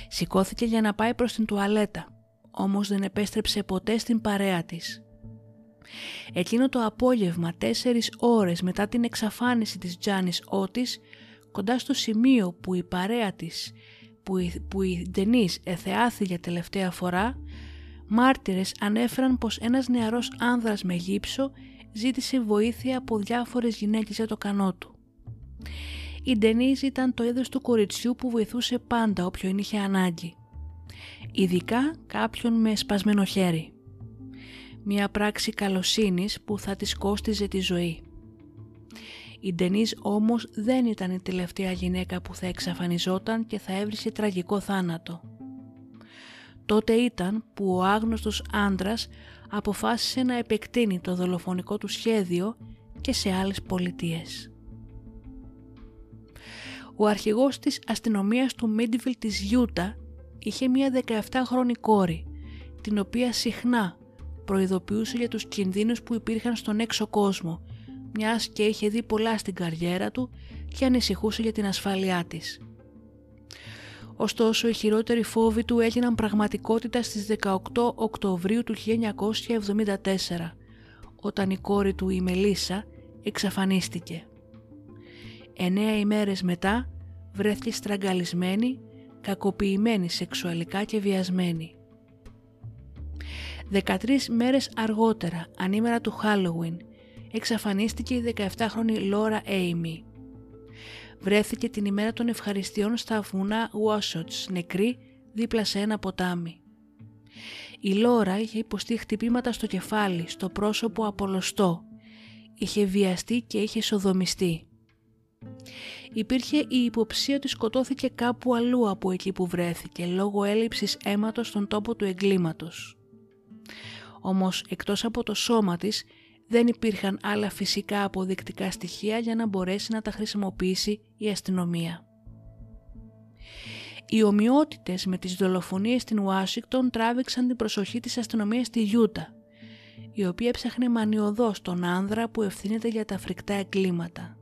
Σηκώθηκε για να πάει προς την τουαλέτα, όμως δεν επέστρεψε ποτέ στην παρέα της. Εκείνο το απόγευμα, τέσσερις ώρες μετά την εξαφάνιση της Τζάνης Ότης, κοντά στο σημείο που η παρέα της, που η, που η Ντενής εθεάθη για τελευταία φορά, μάρτυρες ανέφεραν πως ένας νεαρός άνδρας με γύψο ζήτησε βοήθεια από διάφορες γυναίκες για το κανό του. Η Ντενίζ ήταν το είδος του κοριτσιού που βοηθούσε πάντα όποιον είχε ανάγκη. Ειδικά κάποιον με σπασμένο χέρι. Μια πράξη καλοσύνης που θα της κόστιζε τη ζωή. Η Ντενίζ όμως δεν ήταν η τελευταία γυναίκα που θα εξαφανιζόταν και θα έβρισε τραγικό θάνατο. Τότε ήταν που ο άγνωστος άντρας αποφάσισε να επεκτείνει το δολοφονικό του σχέδιο και σε άλλες πολιτείες. Ο αρχηγός της αστυνομίας του Μίντιβιλ της Γιούτα είχε μια 17χρονη κόρη, την οποία συχνά προειδοποιούσε για τους κινδύνους που υπήρχαν στον έξω κόσμο, μιας και είχε δει πολλά στην καριέρα του και ανησυχούσε για την ασφάλειά της. Ωστόσο, οι χειρότεροι φόβοι του έγιναν πραγματικότητα στις 18 Οκτωβρίου του 1974, όταν η κόρη του η Μελίσσα εξαφανίστηκε. Εννέα ημέρες μετά βρέθηκε στραγγαλισμένη, κακοποιημένη σεξουαλικά και βιασμένη. 13 μέρες αργότερα, ανήμερα του Halloween, εξαφανίστηκε η 17χρονη Λόρα Έιμι βρέθηκε την ημέρα των ευχαριστειών στα βουνά Washots, νεκρή δίπλα σε ένα ποτάμι. Η Λόρα είχε υποστεί χτυπήματα στο κεφάλι, στο πρόσωπο απολωστό. Είχε βιαστεί και είχε σοδομιστεί. Υπήρχε η υποψία ότι σκοτώθηκε κάπου αλλού από εκεί που βρέθηκε λόγω έλλειψης αίματος στον τόπο του εγκλήματος. Όμως εκτός από το σώμα της δεν υπήρχαν άλλα φυσικά αποδεικτικά στοιχεία για να μπορέσει να τα χρησιμοποιήσει η αστυνομία. Οι ομοιότητες με τις δολοφονίες στην Ουάσιγκτον τράβηξαν την προσοχή της αστυνομίας στη Γιούτα, η οποία έψαχνε μανιωδώς τον άνδρα που ευθύνεται για τα φρικτά εγκλήματα.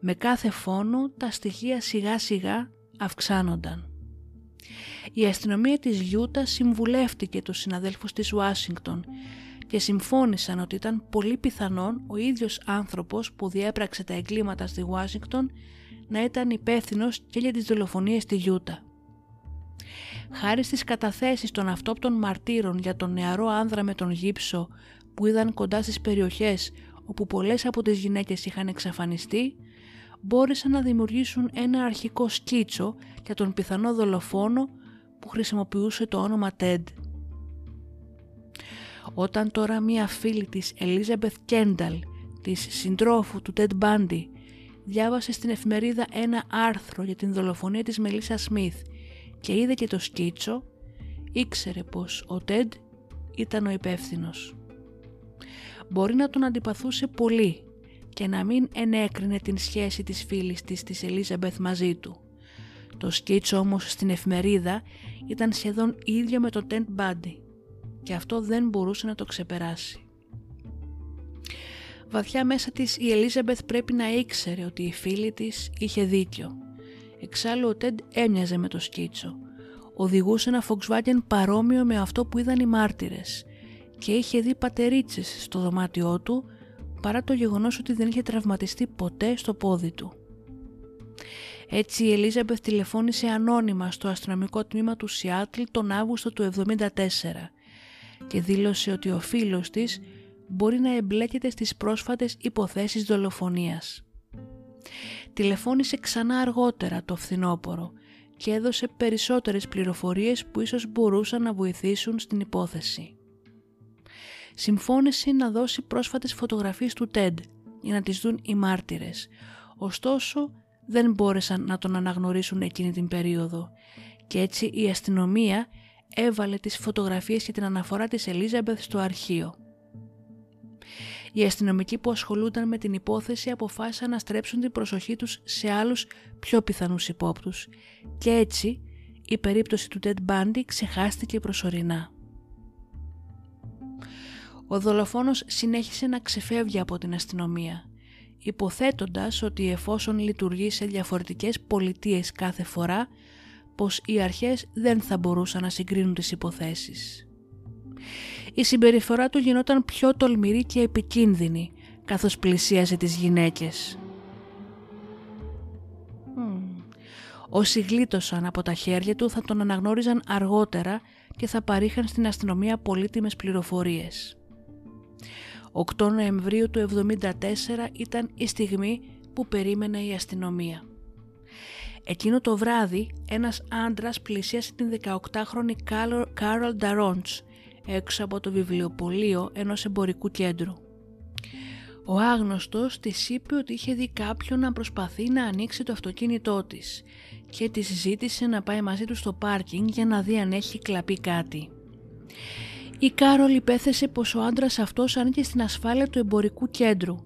Με κάθε φόνο τα στοιχεία σιγά σιγά αυξάνονταν. Η αστυνομία της Γιούτα συμβουλεύτηκε τους συναδέλφους της Ουάσιγκτον και συμφώνησαν ότι ήταν πολύ πιθανόν ο ίδιος άνθρωπος που διέπραξε τα εγκλήματα στη Ουάσιγκτον να ήταν υπεύθυνο και για τις δολοφονίες στη Γιούτα. Χάρη στις καταθέσεις των αυτόπτων μαρτύρων για τον νεαρό άνδρα με τον γύψο που είδαν κοντά στις περιοχές όπου πολλές από τις γυναίκες είχαν εξαφανιστεί, μπόρεσαν να δημιουργήσουν ένα αρχικό σκίτσο για τον πιθανό δολοφόνο που χρησιμοποιούσε το όνομα Ted. Όταν τώρα μία φίλη της Elizabeth Kendall, της συντρόφου του Ted Bundy, διάβασε στην εφημερίδα ένα άρθρο για την δολοφονία της Μελίσσα Σμιθ και είδε και το σκίτσο, ήξερε πως ο Ted ήταν ο υπεύθυνος. Μπορεί να τον αντιπαθούσε πολύ και να μην ενέκρινε την σχέση της φίλης της της Ελίζαμπεθ μαζί του. Το σκίτσο όμως στην εφημερίδα ήταν σχεδόν ίδιο με το Ted Bundy και αυτό δεν μπορούσε να το ξεπεράσει. Βαθιά μέσα της η Ελίζαμπεθ πρέπει να ήξερε ότι η φίλη της είχε δίκιο. Εξάλλου ο Τέντ έμοιαζε με το σκίτσο. Οδηγούσε ένα Volkswagen παρόμοιο με αυτό που είδαν οι μάρτυρες και είχε δει πατερίτσες στο δωμάτιό του παρά το γεγονός ότι δεν είχε τραυματιστεί ποτέ στο πόδι του. Έτσι η Ελίζαμπεθ τηλεφώνησε ανώνυμα στο αστυνομικό τμήμα του Σιάτλ τον Αύγουστο του 1974 και δήλωσε ότι ο φίλος της μπορεί να εμπλέκεται στις πρόσφατες υποθέσεις δολοφονίας. Τηλεφώνησε ξανά αργότερα το φθινόπωρο και έδωσε περισσότερες πληροφορίες που ίσως μπορούσαν να βοηθήσουν στην υπόθεση. Συμφώνησε να δώσει πρόσφατες φωτογραφίες του Τέντ για να τις δουν οι μάρτυρες, ωστόσο δεν μπόρεσαν να τον αναγνωρίσουν εκείνη την περίοδο και έτσι η αστυνομία έβαλε τις φωτογραφίες και την αναφορά της Ελίζαμπεθ στο αρχείο. Οι αστυνομικοί που ασχολούνταν με την υπόθεση αποφάσισαν να στρέψουν την προσοχή τους σε άλλους πιο πιθανούς υπόπτους και έτσι η περίπτωση του Ted Bundy ξεχάστηκε προσωρινά. Ο δολοφόνος συνέχισε να ξεφεύγει από την αστυνομία, υποθέτοντας ότι εφόσον λειτουργεί σε διαφορετικές πολιτείες κάθε φορά, πως οι αρχές δεν θα μπορούσαν να συγκρίνουν τις υποθέσεις η συμπεριφορά του γινόταν πιο τολμηρή και επικίνδυνη καθώς πλησίαζε τις γυναίκες. Όσοι γλίτωσαν από τα χέρια του θα τον αναγνώριζαν αργότερα και θα παρήχαν στην αστυνομία πολύτιμες πληροφορίες. 8 Νοεμβρίου του 1974 ήταν η στιγμή που περίμενε η αστυνομία. Εκείνο το βράδυ ένας άντρας πλησίασε την 18χρονη Κάρολ Νταρόντς έξω από το βιβλιοπωλείο ενός εμπορικού κέντρου. Ο άγνωστος της είπε ότι είχε δει κάποιον να προσπαθεί να ανοίξει το αυτοκίνητό της και της ζήτησε να πάει μαζί του στο πάρκινγκ για να δει αν έχει κλαπεί κάτι. Η Κάρολ υπέθεσε πως ο άντρας αυτός ανήκε στην ασφάλεια του εμπορικού κέντρου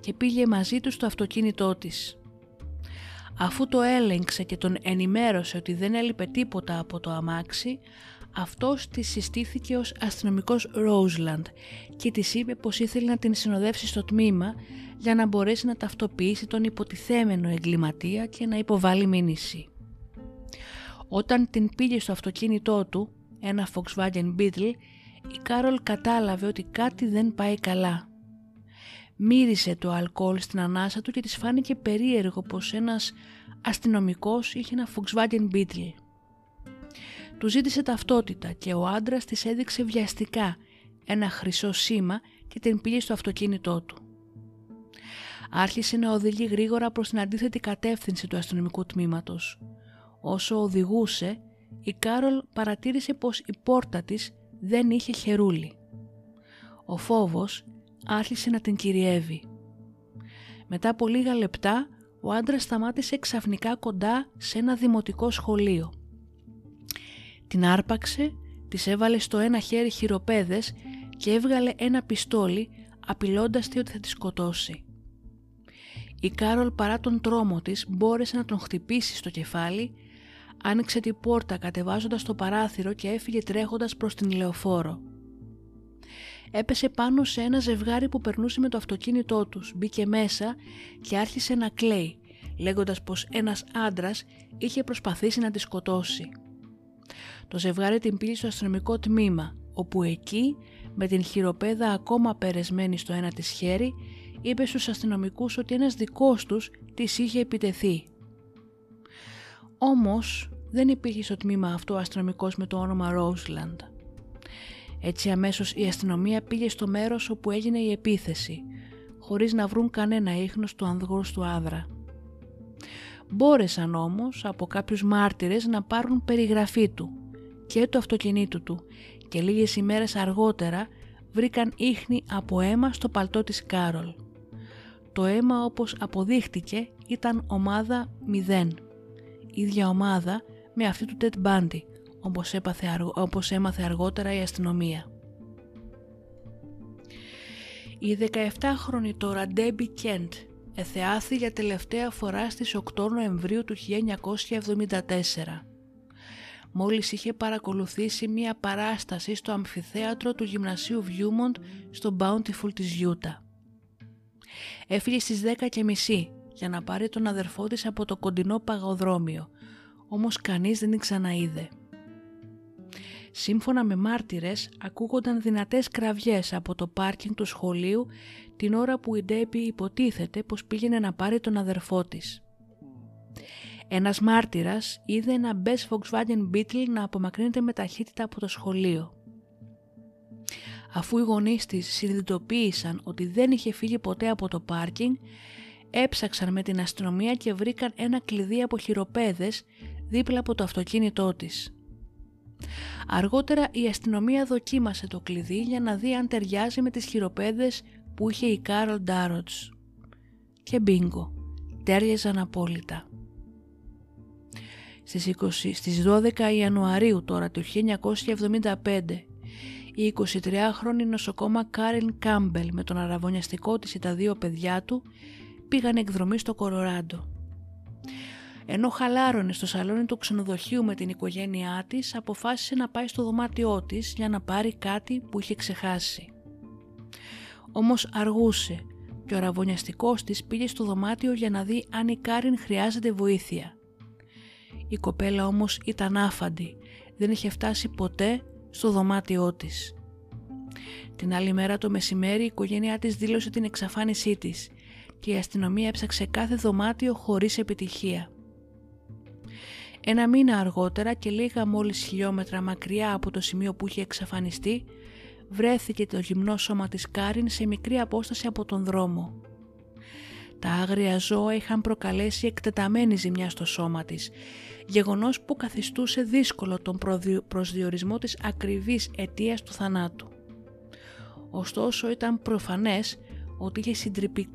και πήγε μαζί του στο αυτοκίνητό της. Αφού το έλεγξε και τον ενημέρωσε ότι δεν έλειπε τίποτα από το αμάξι, αυτός τη συστήθηκε ως αστυνομικός Roseland και της είπε πως ήθελε να την συνοδεύσει στο τμήμα για να μπορέσει να ταυτοποιήσει τον υποτιθέμενο εγκληματία και να υποβάλει μήνυση. Όταν την πήγε στο αυτοκίνητό του, ένα Volkswagen Beetle, η Κάρολ κατάλαβε ότι κάτι δεν πάει καλά. Μύρισε το αλκοόλ στην ανάσα του και της φάνηκε περίεργο πως ένας αστυνομικός είχε ένα Volkswagen Beetle. Του ζήτησε ταυτότητα και ο άντρας της έδειξε βιαστικά ένα χρυσό σήμα και την πήγε στο αυτοκίνητό του. Άρχισε να οδηγεί γρήγορα προς την αντίθετη κατεύθυνση του αστυνομικού τμήματος. Όσο οδηγούσε, η Κάρολ παρατήρησε πως η πόρτα της δεν είχε χερούλι. Ο φόβος άρχισε να την κυριεύει. Μετά από λίγα λεπτά, ο άντρας σταμάτησε ξαφνικά κοντά σε ένα δημοτικό σχολείο. Την άρπαξε, της έβαλε στο ένα χέρι χειροπέδες και έβγαλε ένα πιστόλι απειλώντας τη ότι θα τη σκοτώσει. Η Κάρολ παρά τον τρόμο της μπόρεσε να τον χτυπήσει στο κεφάλι, άνοιξε την πόρτα κατεβάζοντας το παράθυρο και έφυγε τρέχοντας προς την λεωφόρο. Έπεσε πάνω σε ένα ζευγάρι που περνούσε με το αυτοκίνητό τους, μπήκε μέσα και άρχισε να κλαίει, λέγοντας πως ένας άντρας είχε προσπαθήσει να τη σκοτώσει. Το ζευγάρι την πήγε στο αστυνομικό τμήμα, όπου εκεί, με την χειροπέδα ακόμα περεσμένη στο ένα της χέρι, είπε στους αστυνομικούς ότι ένας δικός τους της είχε επιτεθεί. Όμως, δεν υπήρχε στο τμήμα αυτό αστυνομικός με το όνομα Roseland. Έτσι αμέσως η αστυνομία πήγε στο μέρος όπου έγινε η επίθεση, χωρίς να βρουν κανένα ίχνος του ανδρός του άδρα. Μπόρεσαν όμως από κάποιους μάρτυρες να πάρουν περιγραφή του και του αυτοκινήτου του και λίγες ημέρες αργότερα βρήκαν ίχνη από αίμα στο παλτό της Κάρολ. Το αίμα όπως αποδείχτηκε ήταν ομάδα 0, ίδια ομάδα με αυτή του Ted Bundy, όπως, όπως έμαθε αργότερα η αστυνομία. Η 17χρονη τώρα Debbie Kent εθεάθη για τελευταία φορά στις 8 Νοεμβρίου του 1974. Μόλις είχε παρακολουθήσει μία παράσταση στο αμφιθέατρο του γυμνασίου Viewmont στο Bountiful της Γιούτα. Έφυγε στις 10.30 για να πάρει τον αδερφό της από το κοντινό παγοδρόμιο, όμως κανείς δεν την ξαναείδε. Σύμφωνα με μάρτυρες, ακούγονταν δυνατές κραυγές από το πάρκινγκ του σχολείου την ώρα που η Ντέμπι υποτίθεται πως πήγαινε να πάρει τον αδερφό της. Ένας μάρτυρας είδε ένα Best Volkswagen Beetle να απομακρύνεται με ταχύτητα από το σχολείο. Αφού οι γονείς της συνειδητοποίησαν ότι δεν είχε φύγει ποτέ από το πάρκινγκ, έψαξαν με την αστυνομία και βρήκαν ένα κλειδί από χειροπέδες δίπλα από το αυτοκίνητό της. Αργότερα η αστυνομία δοκίμασε το κλειδί για να δει αν ταιριάζει με τις χειροπέδες που είχε η Κάρολ Ντάροτς. Και μπίνγκο, ταίριαζαν απόλυτα. Στις, 20, στις 12 Ιανουαρίου τώρα του 1975 η 23χρονη νοσοκόμα Κάριν Κάμπελ με τον αρραβωνιαστικό της και τα δύο παιδιά του πήγαν εκδρομή στο Κοροράντο. Ενώ χαλάρωνε στο σαλόνι του ξενοδοχείου με την οικογένειά της, αποφάσισε να πάει στο δωμάτιό της για να πάρει κάτι που είχε ξεχάσει. Όμως αργούσε και ο αραβωνιαστικός της πήγε στο δωμάτιο για να δει αν η Κάριν χρειάζεται βοήθεια. Η κοπέλα όμως ήταν άφαντη, δεν είχε φτάσει ποτέ στο δωμάτιό της. Την άλλη μέρα το μεσημέρι η οικογένειά της δήλωσε την εξαφάνισή της και η αστυνομία έψαξε κάθε δωμάτιο χωρίς επιτυχία. Ένα μήνα αργότερα και λίγα μόλις χιλιόμετρα μακριά από το σημείο που είχε εξαφανιστεί, βρέθηκε το γυμνό σώμα της Κάριν σε μικρή απόσταση από τον δρόμο. Τα άγρια ζώα είχαν προκαλέσει εκτεταμένη ζημιά στο σώμα της, γεγονός που καθιστούσε δύσκολο τον προσδιορισμό της ακριβής αιτίας του θανάτου. Ωστόσο ήταν προφανές ότι είχε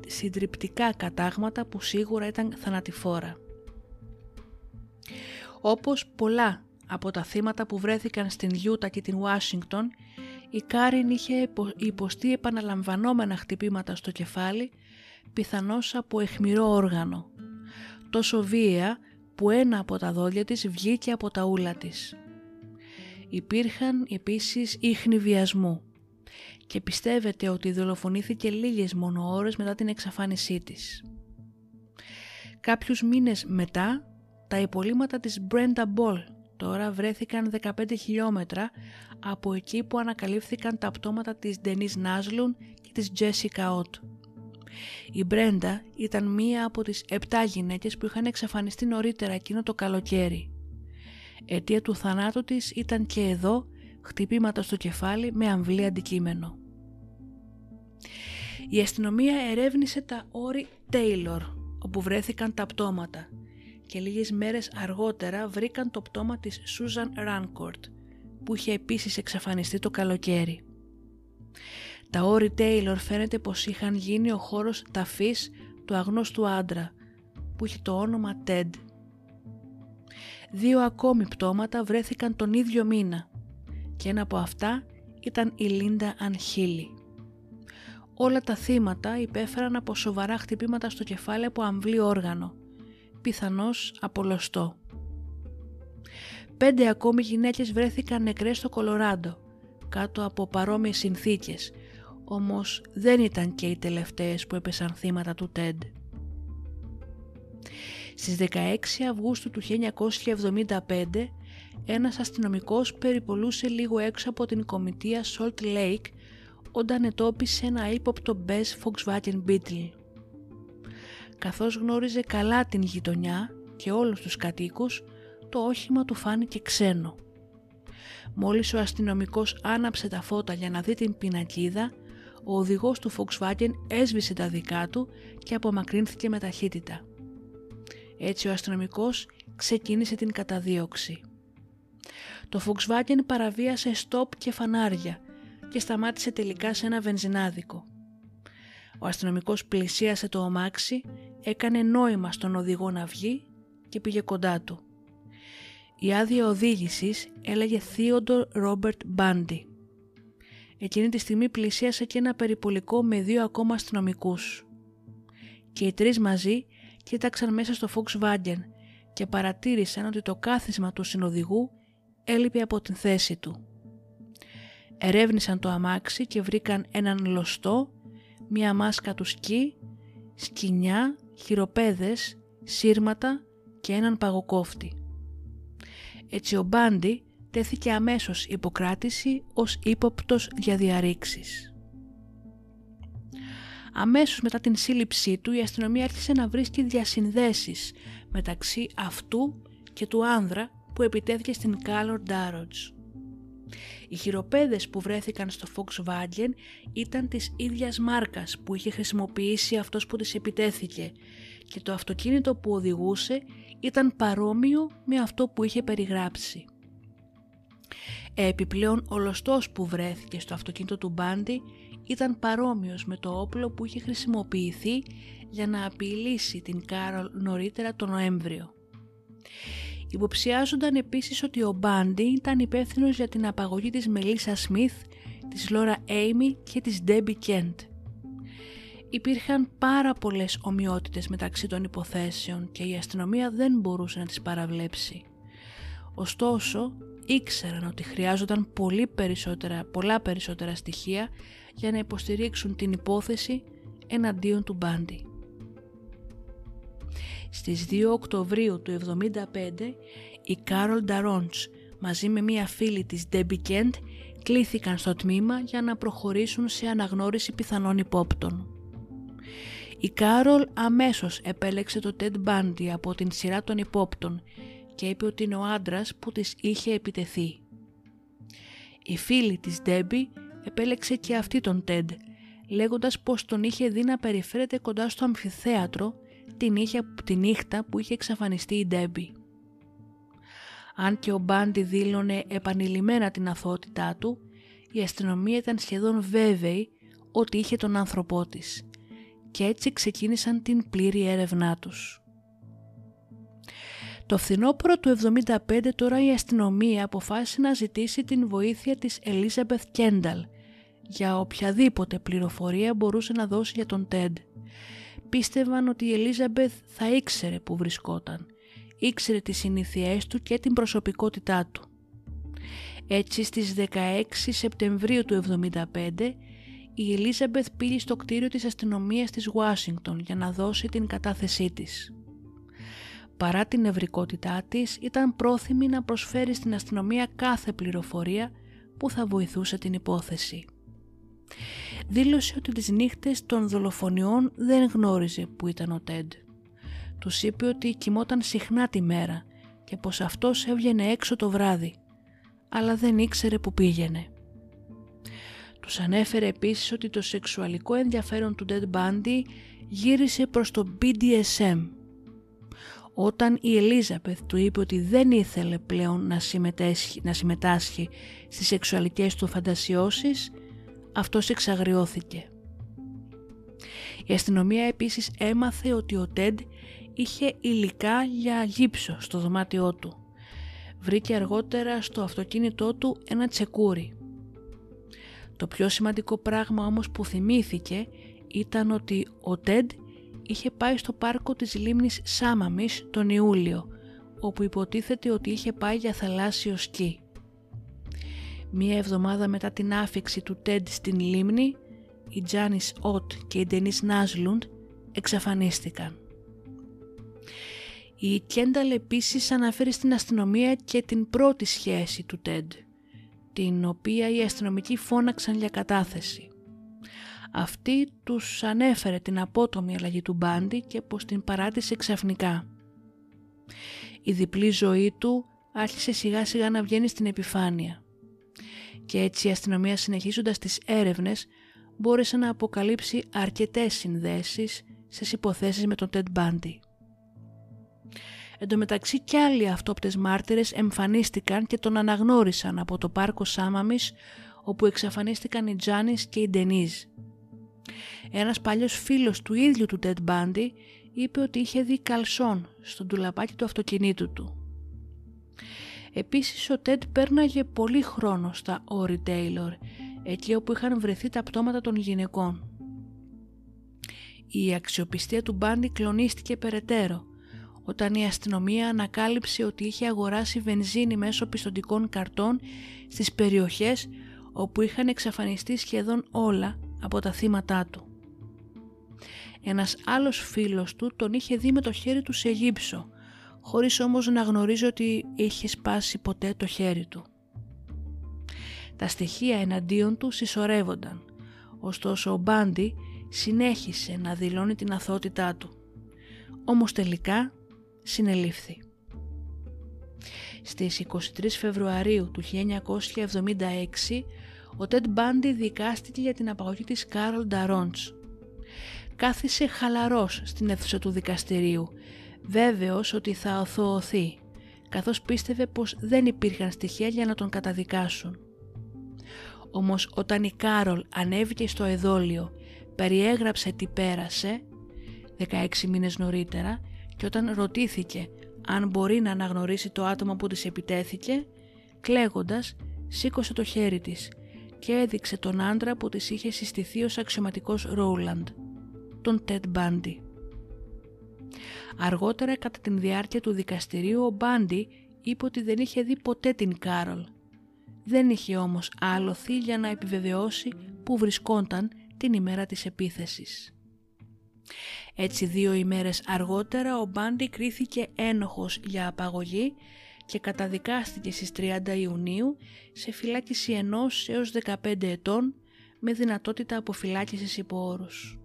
συντριπτικά κατάγματα που σίγουρα ήταν θανατηφόρα. Όπως πολλά από τα θύματα που βρέθηκαν στην Γιούτα και την Ουάσιγκτον, η Κάριν είχε υποστεί επαναλαμβανόμενα χτυπήματα στο κεφάλι, πιθανώς από εχμηρό όργανο, τόσο βία που ένα από τα δόντια της βγήκε από τα ούλα της. Υπήρχαν επίσης ίχνη βιασμού και πιστεύετε ότι δολοφονήθηκε λίγες μόνο ώρες μετά την εξαφάνισή της. Κάποιους μήνες μετά, τα υπολείμματα της Brenda Ball τώρα βρέθηκαν 15 χιλιόμετρα από εκεί που ανακαλύφθηκαν τα πτώματα της Denise Νάσλουν και της Jessica Ott. Η Μπρέντα ήταν μία από τις επτά γυναίκες που είχαν εξαφανιστεί νωρίτερα εκείνο το καλοκαίρι. Αιτία του θανάτου της ήταν και εδώ χτυπήματα στο κεφάλι με αμβλή αντικείμενο. Η αστυνομία ερεύνησε τα όρη Taylor, όπου βρέθηκαν τα πτώματα και λίγες μέρες αργότερα βρήκαν το πτώμα της Susan Rancourt, που είχε επίσης εξαφανιστεί το καλοκαίρι. Τα όρη Taylor φαίνεται πως είχαν γίνει ο χώρος ταφής του αγνώστου άντρα, που είχε το όνομα Ted. Δύο ακόμη πτώματα βρέθηκαν τον ίδιο μήνα και ένα από αυτά ήταν η Λίντα Ανχίλη. Όλα τα θύματα υπέφεραν από σοβαρά χτυπήματα στο κεφάλι από αμβλή όργανο, πιθανώς απολωστό. Πέντε ακόμη γυναίκες βρέθηκαν νεκρές στο Κολοράντο, κάτω από παρόμοιες συνθήκες, όμως δεν ήταν και οι τελευταίες που έπεσαν θύματα του Τέντ. Στις 16 Αυγούστου του 1975, ένας αστυνομικός περιπολούσε λίγο έξω από την κομιτεία Salt Lake όταν ετόπισε ένα ύποπτο Best Volkswagen Beetle. Καθώς γνώριζε καλά την γειτονιά και όλους τους κατοίκους, το όχημα του φάνηκε ξένο. Μόλις ο αστυνομικός άναψε τα φώτα για να δει την πινακίδα, ο οδηγός του Volkswagen έσβησε τα δικά του και απομακρύνθηκε με ταχύτητα. Έτσι ο αστυνομικός ξεκίνησε την καταδίωξη. Το Volkswagen παραβίασε στόπ και φανάρια και σταμάτησε τελικά σε ένα βενζινάδικο. Ο αστυνομικός πλησίασε το ομάξι, έκανε νόημα στον οδηγό να βγει και πήγε κοντά του. Η άδεια οδήγησης έλεγε Theodore Robert Bundy. Εκείνη τη στιγμή πλησίασε και ένα περιπολικό με δύο ακόμα αστυνομικούς. Και οι τρεις μαζί κοίταξαν μέσα στο Volkswagen και παρατήρησαν ότι το κάθισμα του συνοδηγού έλειπε από την θέση του. Ερεύνησαν το αμάξι και βρήκαν έναν λωστό, μία μάσκα του σκι, σκινιά, χειροπέδες, σύρματα και έναν παγοκόφτη. Έτσι ο Μπάντι τέθηκε αμέσως υποκράτηση ως ύποπτος για διαρρήξεις. Αμέσως μετά την σύλληψή του η αστυνομία άρχισε να βρίσκει διασυνδέσεις μεταξύ αυτού και του άνδρα που επιτέθηκε στην Κάλορ Ντάροτζ. Οι χειροπέδες που βρέθηκαν στο Volkswagen ήταν της ίδιας μάρκας που είχε χρησιμοποιήσει αυτός που της επιτέθηκε και το αυτοκίνητο που οδηγούσε ήταν παρόμοιο με αυτό που είχε περιγράψει. Επιπλέον ο λωστός που βρέθηκε στο αυτοκίνητο του Μπάντι ήταν παρόμοιος με το όπλο που είχε χρησιμοποιηθεί για να απειλήσει την Κάρολ νωρίτερα τον Νοέμβριο. Υποψιάζονταν επίσης ότι ο Μπάντι ήταν υπεύθυνος για την απαγωγή της Μελίσσα Σμιθ, της Λόρα Έιμι και της Ντέμπι Κέντ. Υπήρχαν πάρα πολλές ομοιότητες μεταξύ των υποθέσεων και η αστυνομία δεν μπορούσε να τις παραβλέψει. Ωστόσο, ήξεραν ότι χρειάζονταν πολύ περισσότερα, πολλά περισσότερα στοιχεία για να υποστηρίξουν την υπόθεση εναντίον του Μπάντι. Στις 2 Οκτωβρίου του 1975 η Κάρολ Νταρόντς μαζί με μία φίλη της Ντέμπι Κέντ κλήθηκαν στο τμήμα για να προχωρήσουν σε αναγνώριση πιθανών υπόπτων. Η Κάρολ αμέσως επέλεξε το Τεντ Μπάντι από την σειρά των υπόπτων και είπε ότι είναι ο άντρας που της είχε επιτεθεί. Η φίλη της Ντέμπι επέλεξε και αυτή τον Τεντ, λέγοντας πως τον είχε δει να περιφέρεται κοντά στο αμφιθέατρο την, είχε, τη νύχτα που είχε εξαφανιστεί η Ντέμπι. Αν και ο Μπάντι δήλωνε επανειλημμένα την αθωότητά του, η αστυνομία ήταν σχεδόν βέβαιη ότι είχε τον άνθρωπό της και έτσι ξεκίνησαν την πλήρη έρευνά τους. Το φθινόπωρο του 1975 τώρα η αστυνομία αποφάσισε να ζητήσει την βοήθεια της Ελίζαμπεθ Κένταλ για οποιαδήποτε πληροφορία μπορούσε να δώσει για τον Τέντ. Πίστευαν ότι η Ελίζαμπεθ θα ήξερε που βρισκόταν, ήξερε τις συνήθειές του και την προσωπικότητά του. Έτσι στις 16 Σεπτεμβρίου του 1975 η Ελίζαμπεθ πήγε στο κτίριο της αστυνομίας της Ουάσιγκτον για να δώσει την κατάθεσή της. Παρά την ευρικότητά της ήταν πρόθυμη να προσφέρει στην αστυνομία κάθε πληροφορία που θα βοηθούσε την υπόθεση. Δήλωσε ότι τις νύχτες των δολοφονιών δεν γνώριζε που ήταν ο Τέντ. Τους είπε ότι κοιμόταν συχνά τη μέρα και πως αυτός έβγαινε έξω το βράδυ, αλλά δεν ήξερε που πήγαινε. Τους ανέφερε επίσης ότι το σεξουαλικό ενδιαφέρον του Dead Bundy γύρισε προς το BDSM. Όταν η Ελίζαπεθ του είπε ότι δεν ήθελε πλέον να συμμετάσχει, να συμμετάσχει στις σεξουαλικές του φαντασιώσεις, αυτός εξαγριώθηκε. Η αστυνομία επίσης έμαθε ότι ο Τέντ είχε υλικά για γύψο στο δωμάτιό του. Βρήκε αργότερα στο αυτοκίνητό του ένα τσεκούρι. Το πιο σημαντικό πράγμα όμως που θυμήθηκε ήταν ότι ο Τέντ είχε πάει στο πάρκο της λίμνης Σάμαμις τον Ιούλιο, όπου υποτίθεται ότι είχε πάει για θαλάσσιο σκι. Μία εβδομάδα μετά την άφηξη του Τέντ στην λίμνη, η Τζάνις Ότ και η Ντενίς Νάζλουντ εξαφανίστηκαν. Η Κένταλ επίσης αναφέρει στην αστυνομία και την πρώτη σχέση του Τέντ την οποία οι αστυνομικοί φώναξαν για κατάθεση. Αυτή τους ανέφερε την απότομη αλλαγή του Μπάντι και πως την παράτησε ξαφνικά. η διπλή ζωή του άρχισε σιγά σιγά να βγαίνει στην επιφάνεια. Και έτσι η αστυνομία συνεχίζοντας τις έρευνες μπόρεσε να αποκαλύψει αρκετές συνδέσεις σε υποθέσεις με τον Ted Bundy. Εν τω μεταξύ κι άλλοι αυτόπτες μάρτυρες εμφανίστηκαν και τον αναγνώρισαν από το πάρκο Σάμαμις όπου εξαφανίστηκαν οι Τζάνις και οι Ντενίζ. Ένας παλιός φίλος του ίδιου του Ted Bundy είπε ότι είχε δει καλσόν στον τουλαπάκι του αυτοκινήτου του. Επίσης ο Ted πέρναγε πολύ χρόνο στα Όρι Taylor, εκεί όπου είχαν βρεθεί τα πτώματα των γυναικών. Η αξιοπιστία του Μπάντι κλονίστηκε περαιτέρω όταν η αστυνομία ανακάλυψε ότι είχε αγοράσει βενζίνη μέσω πιστοντικών καρτών στις περιοχές όπου είχαν εξαφανιστεί σχεδόν όλα από τα θύματά του. Ένας άλλος φίλος του τον είχε δει με το χέρι του σε γύψο, χωρίς όμως να γνωρίζει ότι είχε σπάσει ποτέ το χέρι του. Τα στοιχεία εναντίον του συσσωρεύονταν, ωστόσο ο Μπάντι συνέχισε να δηλώνει την αθότητά του. Όμως τελικά συνελήφθη. Στις 23 Φεβρουαρίου του 1976 ο Τέντ Μπάντι δικάστηκε για την απαγωγή της Κάρολ Νταρόντς. Κάθισε χαλαρός στην αίθουσα του δικαστηρίου, βέβαιος ότι θα αθωωθεί, καθώς πίστευε πως δεν υπήρχαν στοιχεία για να τον καταδικάσουν. Όμως όταν η Κάρολ ανέβηκε στο εδώλιο, περιέγραψε τι πέρασε, 16 μήνες νωρίτερα, και όταν ρωτήθηκε αν μπορεί να αναγνωρίσει το άτομο που της επιτέθηκε, κλαίγοντας σήκωσε το χέρι της και έδειξε τον άντρα που της είχε συστηθεί ως αξιωματικός Ρόουλαντ, τον Τέντ Μπάντι. Αργότερα κατά την διάρκεια του δικαστηρίου ο Μπάντι είπε ότι δεν είχε δει ποτέ την Κάρολ. Δεν είχε όμως άλοθη για να επιβεβαιώσει που βρισκόταν την ημέρα της επίθεσης. Έτσι δύο ημέρες αργότερα ο Μπάντι κρίθηκε ένοχος για απαγωγή και καταδικάστηκε στις 30 Ιουνίου σε φυλάκιση ενός έως 15 ετών με δυνατότητα αποφυλάκισης υπό όρους.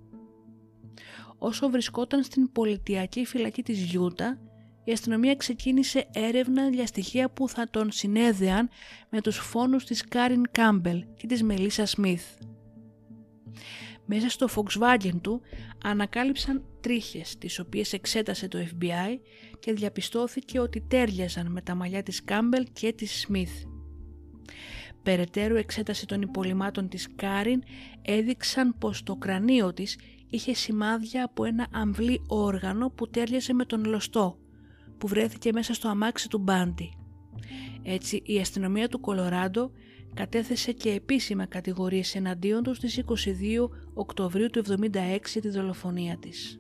Όσο βρισκόταν στην πολιτειακή φυλακή της Γιούτα, η αστυνομία ξεκίνησε έρευνα για στοιχεία που θα τον συνέδεαν με τους φόνους της Κάριν Κάμπελ και της Μελίσσα Σμιθ. Μέσα στο Volkswagen του ανακάλυψαν τρίχες τις οποίες εξέτασε το FBI και διαπιστώθηκε ότι ταίριαζαν με τα μαλλιά της Κάμπελ και της Σμιθ. Περαιτέρω εξέταση των υπολειμμάτων της Κάριν έδειξαν πως το κρανίο της είχε σημάδια από ένα αμβλύ όργανο που ταίριαζε με τον λοστό που βρέθηκε μέσα στο αμάξι του Μπάντι. Έτσι η αστυνομία του Κολοράντο κατέθεσε και επίσημα κατηγορίες εναντίον του στις 22 Οκτωβρίου του 1976 τη δολοφονία της.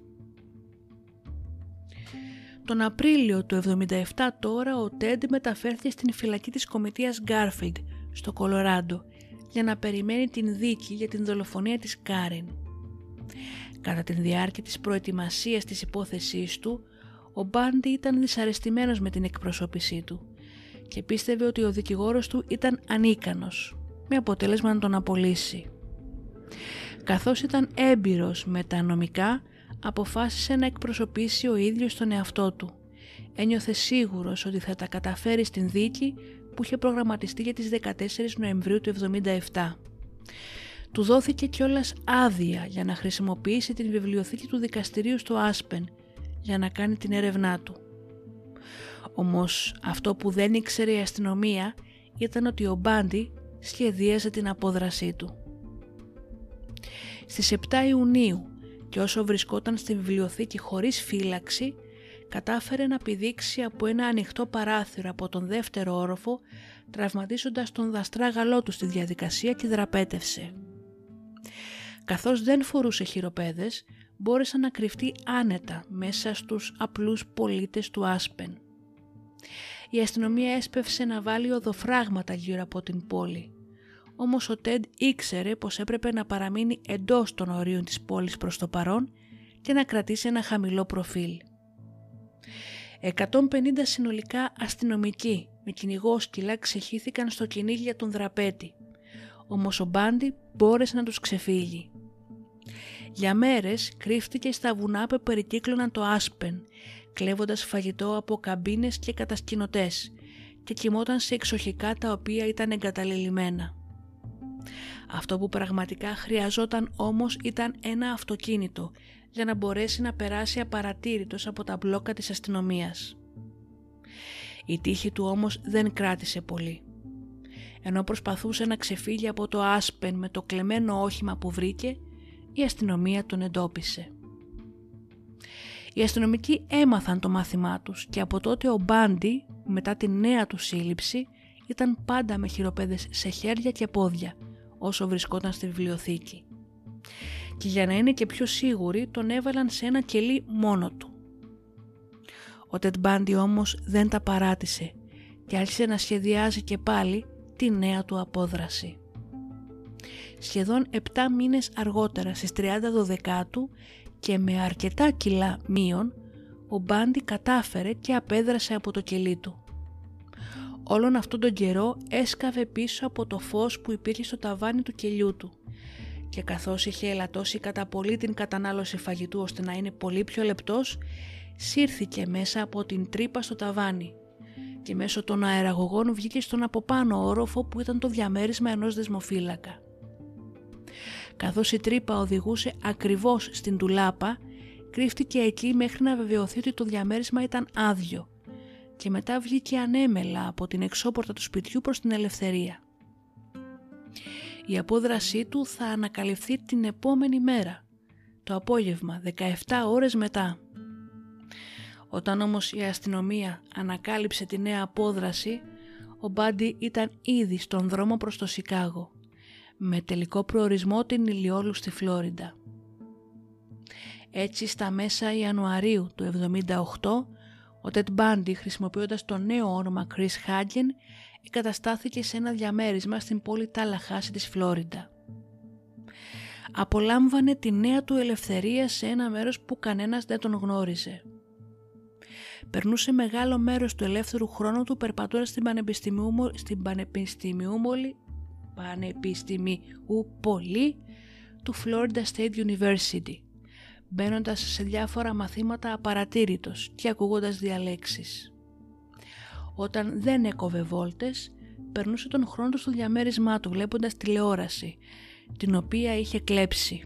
Τον Απρίλιο του 1977 τώρα ο Τέντ μεταφέρθηκε στην φυλακή της κομιτείας Γκάρφιλντ στο Κολοράντο για να περιμένει την δίκη για την δολοφονία της Κάριν. Κατά τη διάρκεια της προετοιμασίας της υπόθεσής του, ο Μπάντι ήταν δυσαρεστημένος με την εκπροσώπησή του και πίστευε ότι ο δικηγόρος του ήταν ανίκανος, με αποτέλεσμα να τον απολύσει. Καθώς ήταν έμπειρος με τα νομικά, αποφάσισε να εκπροσωπήσει ο ίδιος τον εαυτό του. Ένιωθε σίγουρος ότι θα τα καταφέρει στην δίκη που είχε προγραμματιστεί για τις 14 Νοεμβρίου του 1977. Του δόθηκε κιόλας άδεια για να χρησιμοποιήσει την βιβλιοθήκη του δικαστηρίου στο Άσπεν για να κάνει την έρευνά του. Όμως αυτό που δεν ήξερε η αστυνομία ήταν ότι ο Μπάντι σχεδίαζε την απόδρασή του. Στις 7 Ιουνίου και όσο βρισκόταν στη βιβλιοθήκη χωρίς φύλαξη κατάφερε να πηδήξει από ένα ανοιχτό παράθυρο από τον δεύτερο όροφο τραυματίζοντας τον δαστράγαλό του στη διαδικασία και δραπέτευσε. Καθώς δεν φορούσε χειροπέδες μπόρεσε να κρυφτεί άνετα μέσα στους απλούς πολίτες του Άσπεν η αστυνομία έσπευσε να βάλει οδοφράγματα γύρω από την πόλη. Όμως ο Τέντ ήξερε πως έπρεπε να παραμείνει εντός των ορίων της πόλης προς το παρόν και να κρατήσει ένα χαμηλό προφίλ. 150 συνολικά αστυνομικοί με κυνηγό σκυλά ξεχύθηκαν στο κυνήγι για τον δραπέτη, όμως ο Μπάντι μπόρεσε να τους ξεφύγει. Για μέρες κρύφτηκε στα βουνά που περικύκλωναν το Άσπεν κλέβοντας φαγητό από καμπίνες και κατασκηνωτές και κοιμόταν σε εξοχικά τα οποία ήταν εγκαταλελειμμένα. Αυτό που πραγματικά χρειαζόταν όμως ήταν ένα αυτοκίνητο για να μπορέσει να περάσει απαρατήρητος από τα μπλόκα της αστυνομίας. Η τύχη του όμως δεν κράτησε πολύ. Ενώ προσπαθούσε να ξεφύγει από το άσπεν με το κλεμμένο όχημα που βρήκε, η αστυνομία τον εντόπισε. Οι αστυνομικοί έμαθαν το μάθημά τους και από τότε ο Μπάντι, μετά τη νέα του σύλληψη, ήταν πάντα με χειροπέδες σε χέρια και πόδια όσο βρισκόταν στη βιβλιοθήκη. Και για να είναι και πιο σίγουροι τον έβαλαν σε ένα κελί μόνο του. Ο Τετ Μπάντι όμως δεν τα παράτησε και άρχισε να σχεδιάζει και πάλι τη νέα του απόδραση. Σχεδόν 7 μήνες αργότερα στις 30 Δωδεκάτου και με αρκετά κιλά μείον, ο Μπάντι κατάφερε και απέδρασε από το κελί του. Όλον αυτόν τον καιρό έσκαβε πίσω από το φως που υπήρχε στο ταβάνι του κελιού του και καθώς είχε ελαττώσει κατά πολύ την κατανάλωση φαγητού ώστε να είναι πολύ πιο λεπτός, σύρθηκε μέσα από την τρύπα στο ταβάνι και μέσω των αεραγωγών βγήκε στον από πάνω όροφο που ήταν το διαμέρισμα ενός δεσμοφύλακα. Καθώς η τρύπα οδηγούσε ακριβώς στην τουλάπα, κρύφτηκε εκεί μέχρι να βεβαιωθεί ότι το διαμέρισμα ήταν άδειο και μετά βγήκε ανέμελα από την εξώπορτα του σπιτιού προς την ελευθερία. Η απόδρασή του θα ανακαλυφθεί την επόμενη μέρα, το απόγευμα 17 ώρες μετά. Όταν όμως η αστυνομία ανακάλυψε τη νέα απόδραση, ο Μπάντι ήταν ήδη στον δρόμο προς το Σικάγο, με τελικό προορισμό την Ηλιόλου στη Φλόριντα. Έτσι στα μέσα Ιανουαρίου του 1978, ο Τετ Μπάντι χρησιμοποιώντας το νέο όνομα Chris Hagen εγκαταστάθηκε σε ένα διαμέρισμα στην πόλη Ταλαχάση της Φλόριντα. Απολάμβανε τη νέα του ελευθερία σε ένα μέρος που κανένας δεν τον γνώριζε. Περνούσε μεγάλο μέρος του ελεύθερου χρόνου του περπατώντας στην πανεπιστημίου, στην πανεπιστημιούμολη πανεπιστημίου πολύ του Florida State University, μπαίνοντας σε διάφορα μαθήματα απαρατήρητος και ακούγοντας διαλέξεις. Όταν δεν έκοβε βόλτες, περνούσε τον χρόνο του στο διαμέρισμά του βλέποντας τηλεόραση, την οποία είχε κλέψει.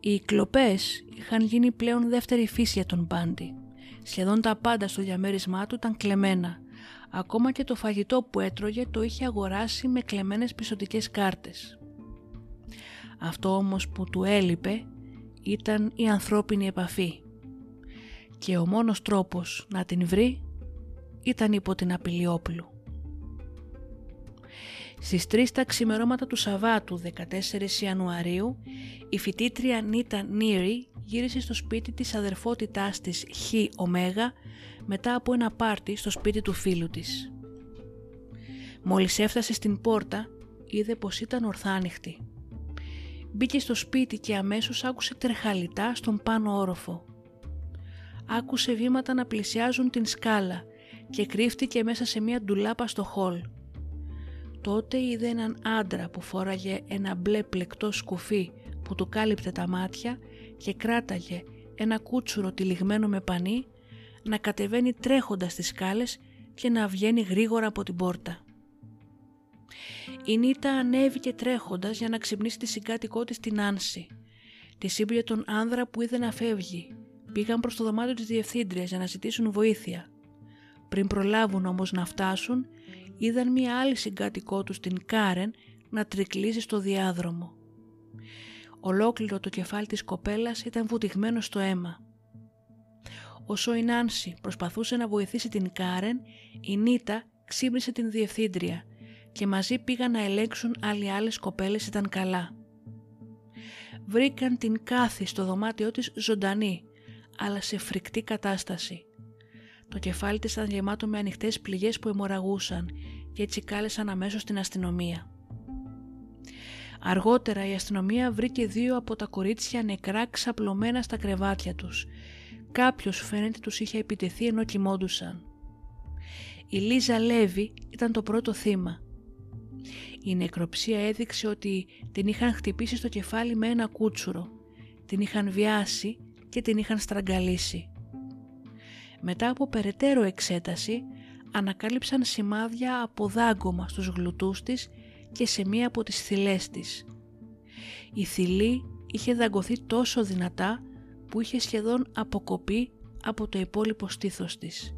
Οι κλοπές είχαν γίνει πλέον δεύτερη φύση για τον Μπάντι. Σχεδόν τα πάντα στο διαμέρισμά του ήταν κλεμμένα. Ακόμα και το φαγητό που έτρωγε το είχε αγοράσει με κλεμμένες πιστοτικές κάρτες. Αυτό όμως που του έλειπε ήταν η ανθρώπινη επαφή. Και ο μόνος τρόπος να την βρει ήταν υπό την απειλή όπλου. Στις 3 τα ξημερώματα του Σαββάτου 14 Ιανουαρίου η φοιτήτρια Νίτα Νίρι γύρισε στο σπίτι της αδερφότητάς της Χ Ωμέγα μετά από ένα πάρτι στο σπίτι του φίλου της. Μόλις έφτασε στην πόρτα είδε πως ήταν ορθάνυχτη. Μπήκε στο σπίτι και αμέσως άκουσε τρεχαλιτά στον πάνω όροφο. Άκουσε βήματα να πλησιάζουν την σκάλα και κρύφτηκε μέσα σε μια ντουλάπα στο χολ. Τότε είδε έναν άντρα που φόραγε ένα μπλε πλεκτό σκουφί που του κάλυπτε τα μάτια και κράταγε ένα κούτσουρο τυλιγμένο με πανί να κατεβαίνει τρέχοντας τις σκάλες και να βγαίνει γρήγορα από την πόρτα. Η Νίτα ανέβηκε τρέχοντας για να ξυπνήσει τη συγκάτοικό της την Άνση. Τη σύμπλε τον άνδρα που είδε να φεύγει. Πήγαν προς το δωμάτιο της διευθύντριας για να ζητήσουν βοήθεια. Πριν προλάβουν όμως να φτάσουν, είδαν μία άλλη συγκάτοικό τους την Κάρεν να τρικλίζει στο διάδρομο. Ολόκληρο το κεφάλι της κοπέλας ήταν βουτυγμένο στο αίμα. Όσο η Νάνση προσπαθούσε να βοηθήσει την Κάρεν, η Νίτα ξύπνησε την διευθύντρια και μαζί πήγαν να ελέγξουν άλλοι άλλες κοπέλες ήταν καλά. Βρήκαν την Κάθη στο δωμάτιό της ζωντανή, αλλά σε φρικτή κατάσταση. Το κεφάλι της ήταν γεμάτο με ανοιχτές πληγές που αιμορραγούσαν και έτσι κάλεσαν αμέσως την αστυνομία. Αργότερα η αστυνομία βρήκε δύο από τα κορίτσια νεκρά ξαπλωμένα στα κρεβάτια τους. Κάποιος φαίνεται τους είχε επιτεθεί ενώ κοιμόντουσαν. Η Λίζα Λέβη ήταν το πρώτο θύμα. Η νεκροψία έδειξε ότι την είχαν χτυπήσει στο κεφάλι με ένα κούτσουρο, την είχαν βιάσει και την είχαν στραγγαλίσει. Μετά από περαιτέρω εξέταση ανακάλυψαν σημάδια από δάγκωμα στους γλουτούς της και σε μία από τις θυλές της. Η θηλή είχε δαγκωθεί τόσο δυνατά που είχε σχεδόν αποκοπεί από το υπόλοιπο στήθος της.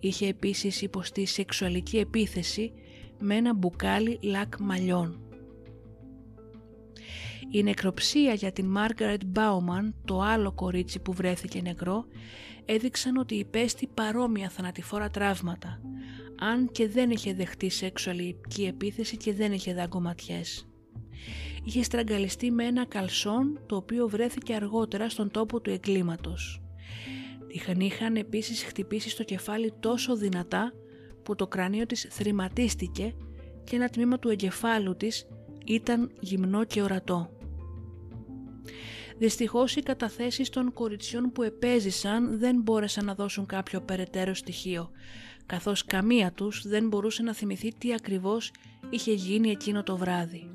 Είχε επίσης υποστεί σεξουαλική επίθεση με ένα μπουκάλι λακ μαλλιών. Η νεκροψία για την Μάργαρετ Μπάουμαν, το άλλο κορίτσι που βρέθηκε νεκρό, έδειξαν ότι υπέστη παρόμοια θανατηφόρα τραύματα, αν και δεν είχε δεχτεί σεξουαλική επίθεση και δεν είχε δαγκωματιές. Είχε στραγγαλιστεί με ένα καλσόν το οποίο βρέθηκε αργότερα στον τόπο του εγκλήματος. Είχαν, είχαν επίσης χτυπήσει στο κεφάλι τόσο δυνατά που το κρανίο της θρηματίστηκε και ένα τμήμα του εγκεφάλου της ήταν γυμνό και ορατό. Δυστυχώς οι καταθέσεις των κοριτσιών που επέζησαν δεν μπόρεσαν να δώσουν κάποιο περαιτέρω στοιχείο, καθώς καμία τους δεν μπορούσε να θυμηθεί τι ακριβώς είχε γίνει εκείνο το βράδυ.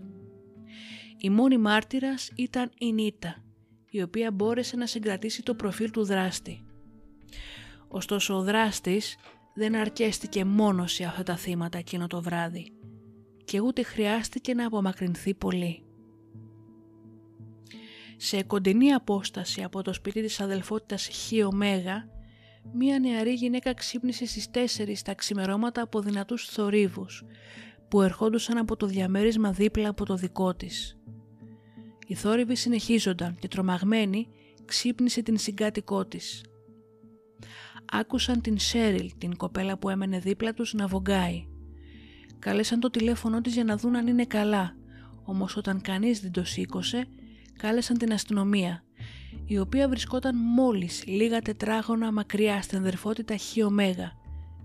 Η μόνη μάρτυρας ήταν η Νίτα, η οποία μπόρεσε να συγκρατήσει το προφίλ του δράστη. Ωστόσο ο δράστης δεν αρκέστηκε μόνος σε αυτά τα θύματα εκείνο το βράδυ και ούτε χρειάστηκε να απομακρυνθεί πολύ. Σε κοντινή απόσταση από το σπίτι της αδελφότητας Χ Ωμέγα, μία νεαρή γυναίκα ξύπνησε στις 4 τα ξημερώματα από δυνατούς θορύβους που ερχόντουσαν από το διαμέρισμα δίπλα από το δικό της. Οι θόρυβοι συνεχίζονταν και τρομαγμένη ξύπνησε την συγκάτοικό της. Άκουσαν την Σέριλ, την κοπέλα που έμενε δίπλα τους, να βογκάει. Κάλεσαν το τηλέφωνο της για να δουν αν είναι καλά, όμως όταν κανείς δεν το σήκωσε, κάλεσαν την αστυνομία, η οποία βρισκόταν μόλις λίγα τετράγωνα μακριά στην αδερφότητα Χ Ωμέγα,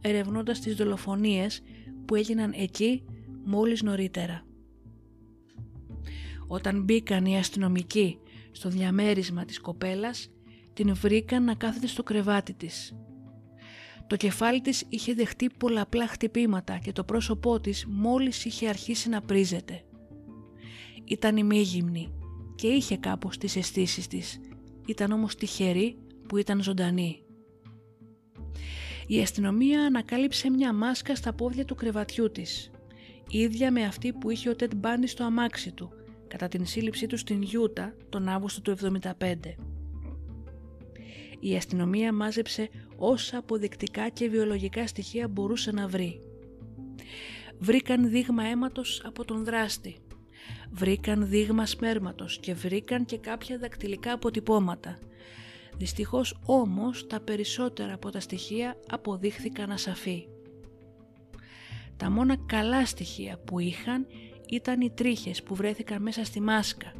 ερευνώντας τις δολοφονίες που έγιναν εκεί μόλις νωρίτερα. Όταν μπήκαν οι αστυνομικοί στο διαμέρισμα της κοπέλας, την βρήκαν να κάθεται στο κρεβάτι της. Το κεφάλι της είχε δεχτεί πολλαπλά χτυπήματα και το πρόσωπό της μόλις είχε αρχίσει να πρίζεται. Ήταν ημίγυμνη και είχε κάπως τις αισθήσεις της, ήταν όμως τυχερή που ήταν ζωντανή. Η αστυνομία ανακάλυψε μια μάσκα στα πόδια του κρεβατιού της, ίδια με αυτή που είχε ο Τετ Μπάνι στο αμάξι του, κατά την σύλληψή του στην Γιούτα τον Αύγουστο του 1975. Η αστυνομία μάζεψε όσα αποδεικτικά και βιολογικά στοιχεία μπορούσε να βρει. Βρήκαν δείγμα αίματος από τον δράστη. Βρήκαν δείγμα σπέρματος και βρήκαν και κάποια δακτυλικά αποτυπώματα. Δυστυχώς όμως τα περισσότερα από τα στοιχεία αποδείχθηκαν ασαφή. Τα μόνα καλά στοιχεία που είχαν ήταν οι τρίχες που βρέθηκαν μέσα στη μάσκα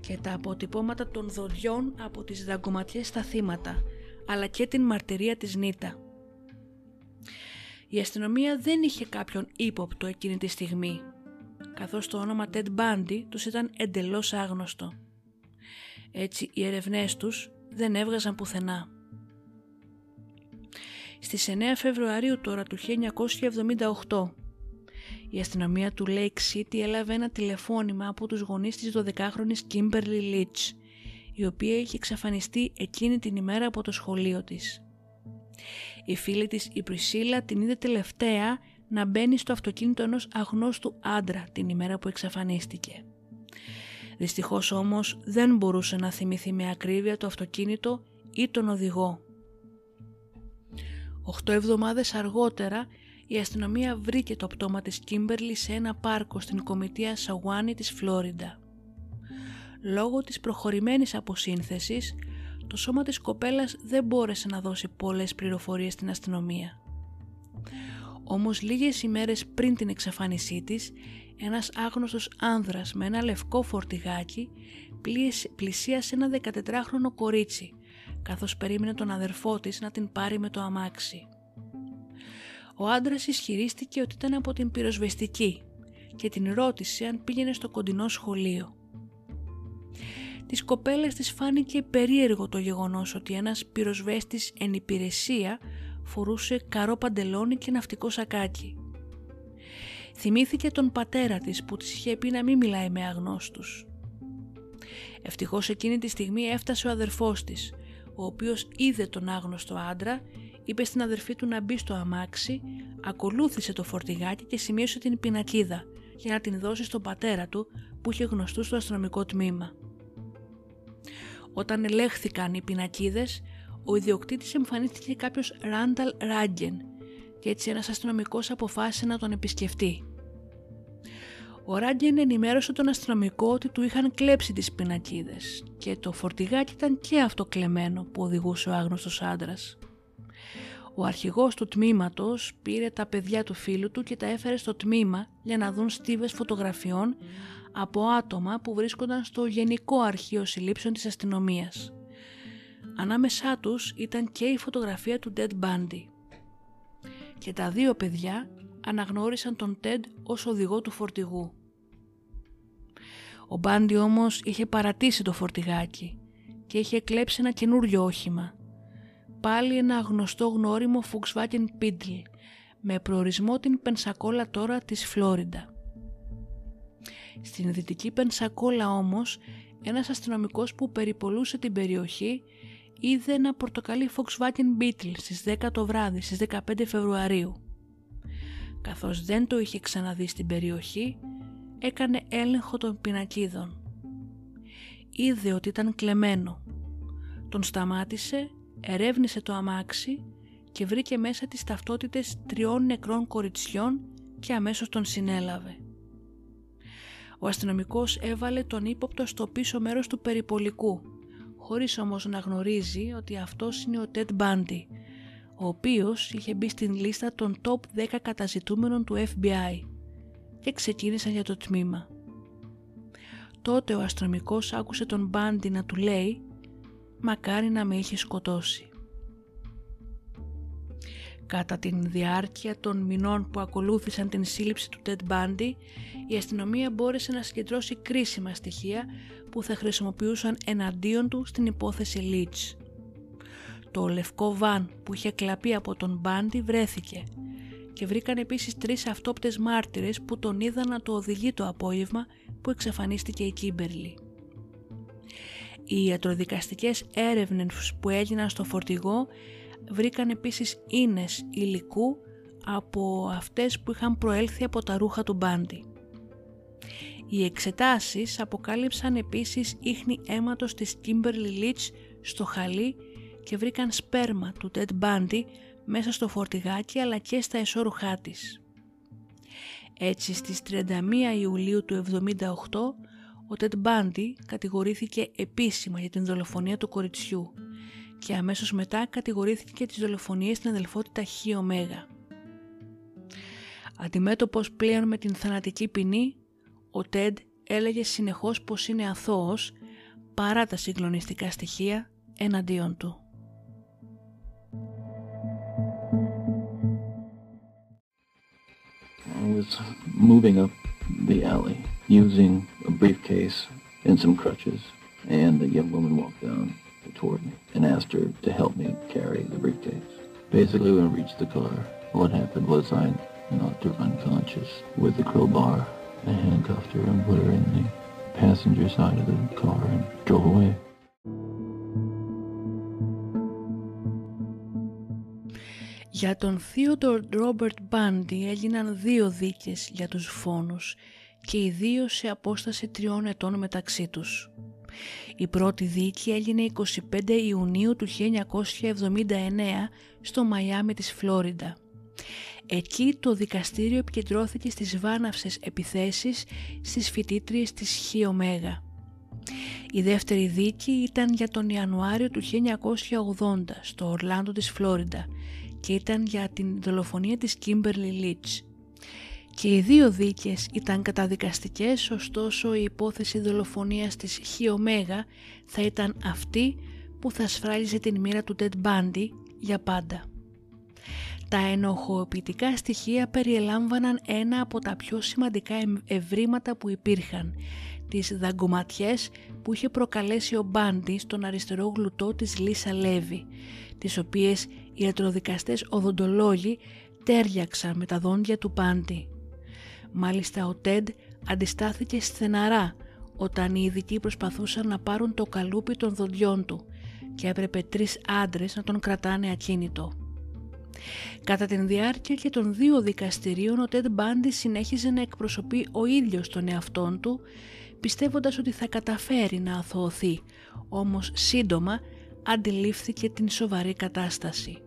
και τα αποτυπώματα των δοντιών από τις δαγκωματιές στα θύματα, αλλά και την μαρτυρία της Νίτα. Η αστυνομία δεν είχε κάποιον ύποπτο εκείνη τη στιγμή, καθώς το όνομα Ted Bundy τους ήταν εντελώς άγνωστο. Έτσι οι ερευνές τους δεν έβγαζαν πουθενά. Στις 9 Φεβρουαρίου τώρα του 1978 η αστυνομία του Lake City έλαβε ένα τηλεφώνημα από τους γονείς της 12χρονης Kimberly Leach, η οποία είχε εξαφανιστεί εκείνη την ημέρα από το σχολείο της. Η φίλη της η Πρισίλα την είδε τελευταία να μπαίνει στο αυτοκίνητο ενός αγνώστου άντρα την ημέρα που εξαφανίστηκε. Δυστυχώς όμως δεν μπορούσε να θυμηθεί με ακρίβεια το αυτοκίνητο ή τον οδηγό. Οχτώ εβδομάδες αργότερα η αστυνομία βρήκε το πτώμα της Κίμπερλι σε ένα πάρκο στην κομιτεία Σαουάνι της Φλόριντα. Λόγω της προχωρημένης αποσύνθεσης, το σώμα της κοπέλας δεν μπόρεσε να δώσει πολλές πληροφορίες στην αστυνομία. Όμως λίγες ημέρες πριν την εξαφάνισή της, ένας άγνωστος άνδρας με ένα λευκό φορτηγάκι πλησίασε ένα 14χρονο κορίτσι, καθώς περίμενε τον αδερφό της να την πάρει με το αμάξι. Ο άντρας ισχυρίστηκε ότι ήταν από την πυροσβεστική και την ρώτησε αν πήγαινε στο κοντινό σχολείο. Τις κοπέλες της φάνηκε περίεργο το γεγονός ότι ένας πυροσβέστης εν υπηρεσία φορούσε καρό παντελόνι και ναυτικό σακάκι. Θυμήθηκε τον πατέρα της που της είχε πει να μην μιλάει με αγνώστους. Ευτυχώς εκείνη τη στιγμή έφτασε ο αδερφός της, ο οποίος είδε τον άγνωστο άντρα, είπε στην αδερφή του να μπει στο αμάξι, ακολούθησε το φορτηγάκι και σημείωσε την πινακίδα για να την δώσει στον πατέρα του που είχε γνωστού στο αστυνομικό τμήμα. Όταν ελέγχθηκαν οι πινακίδες, ο ιδιοκτήτης εμφανίστηκε κάποιος Ράνταλ Ράγκεν και έτσι ένας αστυνομικός αποφάσισε να τον επισκεφτεί. Ο Ράγκεν ενημέρωσε τον αστυνομικό ότι του είχαν κλέψει τις πινακίδες και το φορτηγάκι ήταν και αυτό κλεμμένο που οδηγούσε ο άγνωστος άντρας. Ο αρχηγός του τμήματος πήρε τα παιδιά του φίλου του και τα έφερε στο τμήμα για να δουν στίβες φωτογραφιών από άτομα που βρίσκονταν στο Γενικό Αρχείο Συλλήψεων της Αστυνομίας. Ανάμεσά τους ήταν και η φωτογραφία του Ted Bundy. Και τα δύο παιδιά αναγνώρισαν τον Ted ως οδηγό του φορτηγού. Ο Μπάντι όμως είχε παρατήσει το φορτηγάκι και είχε κλέψει ένα καινούριο όχημα. Πάλι ένα γνωστό γνώριμο Volkswagen Beetle με προορισμό την Πενσακόλα τώρα της Φλόριντα. Στην δυτική Πενσακόλα όμως ένας αστυνομικός που περιπολούσε την περιοχή είδε ένα πορτοκαλί Volkswagen Beetle στις 10 το βράδυ στις 15 Φεβρουαρίου. Καθώς δεν το είχε ξαναδεί στην περιοχή, έκανε έλεγχο των πινακίδων. Είδε ότι ήταν κλεμμένο. Τον σταμάτησε, ερεύνησε το αμάξι και βρήκε μέσα τις ταυτότητες τριών νεκρών κοριτσιών και αμέσως τον συνέλαβε. Ο αστυνομικός έβαλε τον ύποπτο στο πίσω μέρος του περιπολικού, χωρίς όμως να γνωρίζει ότι αυτός είναι ο Ted Bundy, ο οποίος είχε μπει στην λίστα των top 10 καταζητούμενων του FBI και ξεκίνησαν για το τμήμα. Τότε ο αστυνομικός άκουσε τον Μπάντι να του λέει «Μακάρι να με είχε σκοτώσει». Κατά την διάρκεια των μηνών που ακολούθησαν την σύλληψη του Ted Bundy, η αστυνομία μπόρεσε να συγκεντρώσει κρίσιμα στοιχεία που θα χρησιμοποιούσαν εναντίον του στην υπόθεση Leach. Το λευκό βαν που είχε κλαπεί από τον Μπάντι βρέθηκε και βρήκαν επίσης τρεις αυτόπτες μάρτυρες που τον είδαν να το οδηγεί το απόγευμα που εξαφανίστηκε η Κίμπερλι. Οι ιατροδικαστικές έρευνες που έγιναν στο φορτηγό βρήκαν επίσης ίνες υλικού από αυτές που είχαν προέλθει από τα ρούχα του Μπάντι. Οι εξετάσεις αποκάλυψαν επίσης ίχνη αίματος της Kimberly Leach στο χαλί και βρήκαν σπέρμα του Ted Bundy μέσα στο φορτηγάκι αλλά και στα εσώρουχά της. Έτσι στις 31 Ιουλίου του 1978 ο Ted Bundy κατηγορήθηκε επίσημα για την δολοφονία του κοριτσιού και αμέσως μετά κατηγορήθηκε για τις δολοφονίες στην αδελφότητα Χ Ωμέγα. Αντιμέτωπος πλέον με την θανατική ποινή, ο Τέντ έλεγε συνεχώς πως είναι αθώος παρά τα συγκλονιστικά στοιχεία εναντίον του. I was moving up the alley using a briefcase and some crutches, and a young woman walked down toward me and asked her to help me carry the briefcase. Basically, when I reached the car, what happened was I knocked her unconscious with a crowbar. I handcuffed her and put her in the passenger side of the car and drove away. Για τον Theodore Robert Bundy έγιναν δύο δίκες για τους φόνους και οι δύο σε απόσταση τριών ετών μεταξύ τους. Η πρώτη δίκη έγινε 25 Ιουνίου του 1979 στο Μαϊάμι της Φλόριντα. Εκεί το δικαστήριο επικεντρώθηκε στις βάναυσες επιθέσεις στις φοιτήτριες της Χ Η δεύτερη δίκη ήταν για τον Ιανουάριο του 1980 στο Ορλάντο της Φλόριντα και ήταν για την δολοφονία της Κίμπερλι Λίτς. Και οι δύο δίκες ήταν καταδικαστικές, ωστόσο η υπόθεση δολοφονίας της Χ θα ήταν αυτή που θα ασφράλιζε την μοίρα του Ted Bundy για πάντα. Τα ενοχοποιητικά στοιχεία περιελάμβαναν ένα από τα πιο σημαντικά ευρήματα που υπήρχαν, τις δαγκωματιές που είχε προκαλέσει ο Μπάντι στον αριστερό γλουτό της Λίσα Λέβη, τις οποίες οι ιατροδικαστές οδοντολόγοι τέριαξαν με τα δόντια του Μπάντι. Μάλιστα ο Τέντ αντιστάθηκε στεναρά όταν οι ειδικοί προσπαθούσαν να πάρουν το καλούπι των δοντιών του και έπρεπε τρεις άντρες να τον κρατάνε ακίνητο. Κατά την διάρκεια και των δύο δικαστηρίων ο Τέντ Μπάντι συνέχιζε να εκπροσωπεί ο ίδιος τον εαυτόν του πιστεύοντας ότι θα καταφέρει να αθωωθεί, όμως σύντομα αντιλήφθηκε την σοβαρή κατάσταση.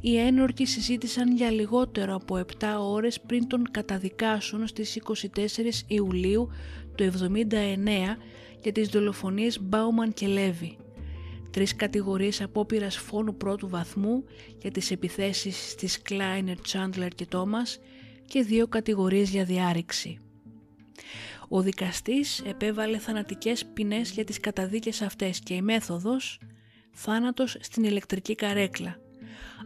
Οι ένορκοι συζήτησαν για λιγότερο από 7 ώρες πριν τον καταδικάσουν στις 24 Ιουλίου του 79 για τις δολοφονίες Μπάουμαν και Λέβη. Τρεις κατηγορίες απόπειρας φόνου πρώτου βαθμού για τις επιθέσεις στις Κλάινερ, Τσάντλερ και Τόμας και δύο κατηγορίες για διάρρηξη. Ο δικαστής επέβαλε θανατικές ποινές για τις καταδίκες αυτές και η μέθοδος θάνατος στην ηλεκτρική καρέκλα.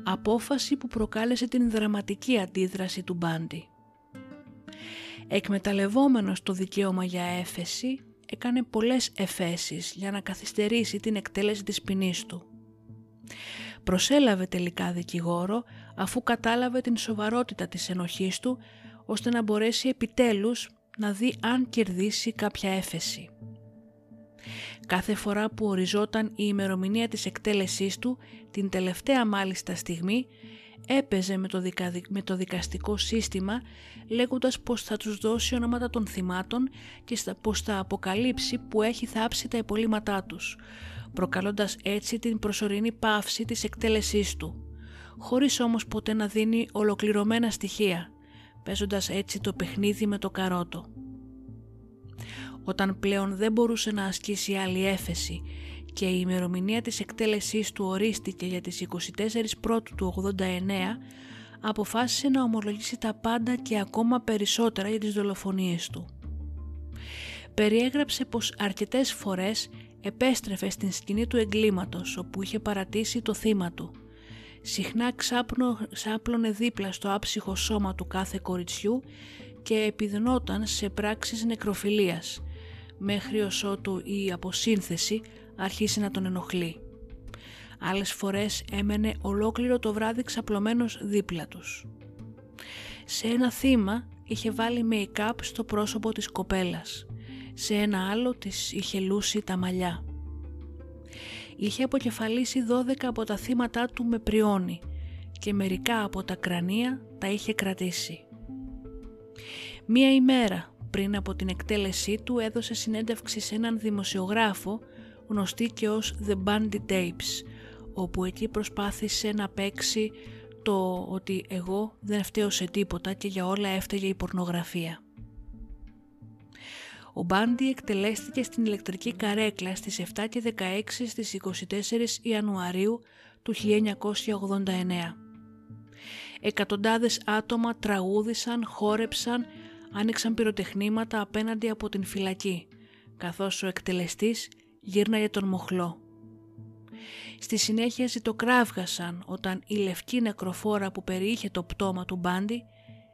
Απόφαση που προκάλεσε την δραματική αντίδραση του Μπάντι. Εκμεταλλευόμενος το δικαίωμα για έφεση, έκανε πολλές εφέσεις για να καθυστερήσει την εκτέλεση της ποινής του. Προσέλαβε τελικά δικηγόρο αφού κατάλαβε την σοβαρότητα της ενοχής του ώστε να μπορέσει επιτέλους να δει αν κερδίσει κάποια έφεση. Κάθε φορά που οριζόταν η ημερομηνία της εκτέλεσής του, την τελευταία μάλιστα στιγμή, έπαιζε με το, με το δικαστικό σύστημα λέγοντας πως θα τους δώσει ονόματα των θυμάτων και πως θα αποκαλύψει που έχει θάψει τα υπολείμματά τους, προκαλώντας έτσι την προσωρινή πάυση της εκτέλεσής του, χωρίς όμως ποτέ να δίνει ολοκληρωμένα στοιχεία, παίζοντας έτσι το παιχνίδι με το καρότο. Όταν πλέον δεν μπορούσε να ασκήσει άλλη έφεση και η ημερομηνία της εκτέλεσής του ορίστηκε για τις 24 Πρώτου του 89, αποφάσισε να ομολογήσει τα πάντα και ακόμα περισσότερα για τις δολοφονίες του. Περιέγραψε πως αρκετές φορές επέστρεφε στην σκηνή του εγκλήματος όπου είχε παρατήσει το θύμα του. Συχνά ξάπνο, ξάπλωνε δίπλα στο άψυχο σώμα του κάθε κοριτσιού και επιδνόταν σε πράξεις νεκροφιλίας, μέχρι ως ότου η αποσύνθεση αρχίσει να τον ενοχλεί. Άλλες φορές έμενε ολόκληρο το βράδυ ξαπλωμένος δίπλα τους. Σε ένα θύμα είχε βάλει make-up στο πρόσωπο της κοπέλας. Σε ένα άλλο της είχε λούσει τα μαλλιά. Είχε αποκεφαλίσει 12 από τα θύματα του με πριόνι και μερικά από τα κρανία τα είχε κρατήσει. Μία ημέρα πριν από την εκτέλεσή του έδωσε συνέντευξη σε έναν δημοσιογράφο γνωστή και ως The Bandy Tapes, όπου εκεί προσπάθησε να παίξει το ότι εγώ δεν φταίω σε τίποτα και για όλα έφταιγε η πορνογραφία. Ο Μπάντι εκτελέστηκε στην ηλεκτρική καρέκλα στις 7 και 16 στις 24 Ιανουαρίου του 1989. Εκατοντάδες άτομα τραγούδησαν, χόρεψαν, άνοιξαν πυροτεχνήματα απέναντι από την φυλακή, καθώς ο εκτελεστής γύρναγε τον μοχλό. Στη συνέχεια ζητοκράβγασαν όταν η λευκή νεκροφόρα που περιείχε το πτώμα του Μπάντι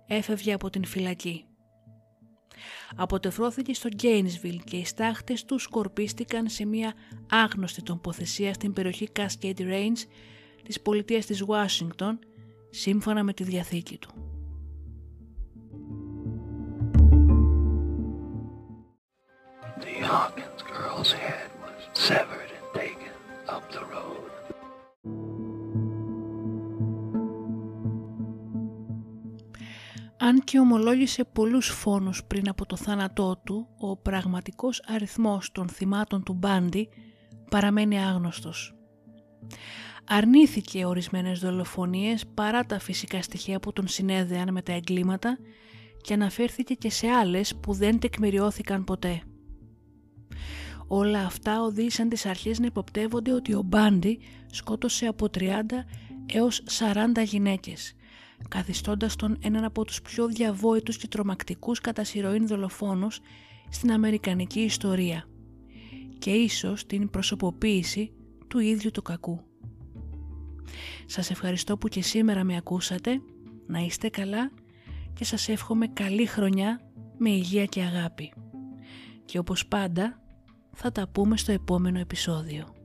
έφευγε από την φυλακή. Αποτεφρώθηκε στο Γκέινσβιλ και οι στάχτες του σκορπίστηκαν σε μια άγνωστη τοποθεσία στην περιοχή Cascade Range της πολιτείας της Ουάσιγκτον σύμφωνα με τη διαθήκη του. Severed and taken up the road. Αν και ομολόγησε πολλούς φόνους πριν από το θάνατό του, ο πραγματικός αριθμός των θυμάτων του Μπάντι παραμένει άγνωστος. Αρνήθηκε ορισμένες δολοφονίες παρά τα φυσικά στοιχεία που τον συνέδεαν με τα εγκλήματα και αναφέρθηκε και σε άλλες που δεν τεκμηριώθηκαν ποτέ. Όλα αυτά οδήγησαν τις αρχές να υποπτεύονται ότι ο Μπάντι σκότωσε από 30 έως 40 γυναίκες, καθιστώντας τον έναν από τους πιο διαβόητους και τρομακτικούς κατά σειροήν δολοφόνους στην Αμερικανική ιστορία και ίσως την προσωποποίηση του ίδιου του κακού. Σας ευχαριστώ που και σήμερα με ακούσατε, να είστε καλά και σας εύχομαι καλή χρονιά με υγεία και αγάπη. Και όπως πάντα θα τα πούμε στο επόμενο επεισόδιο.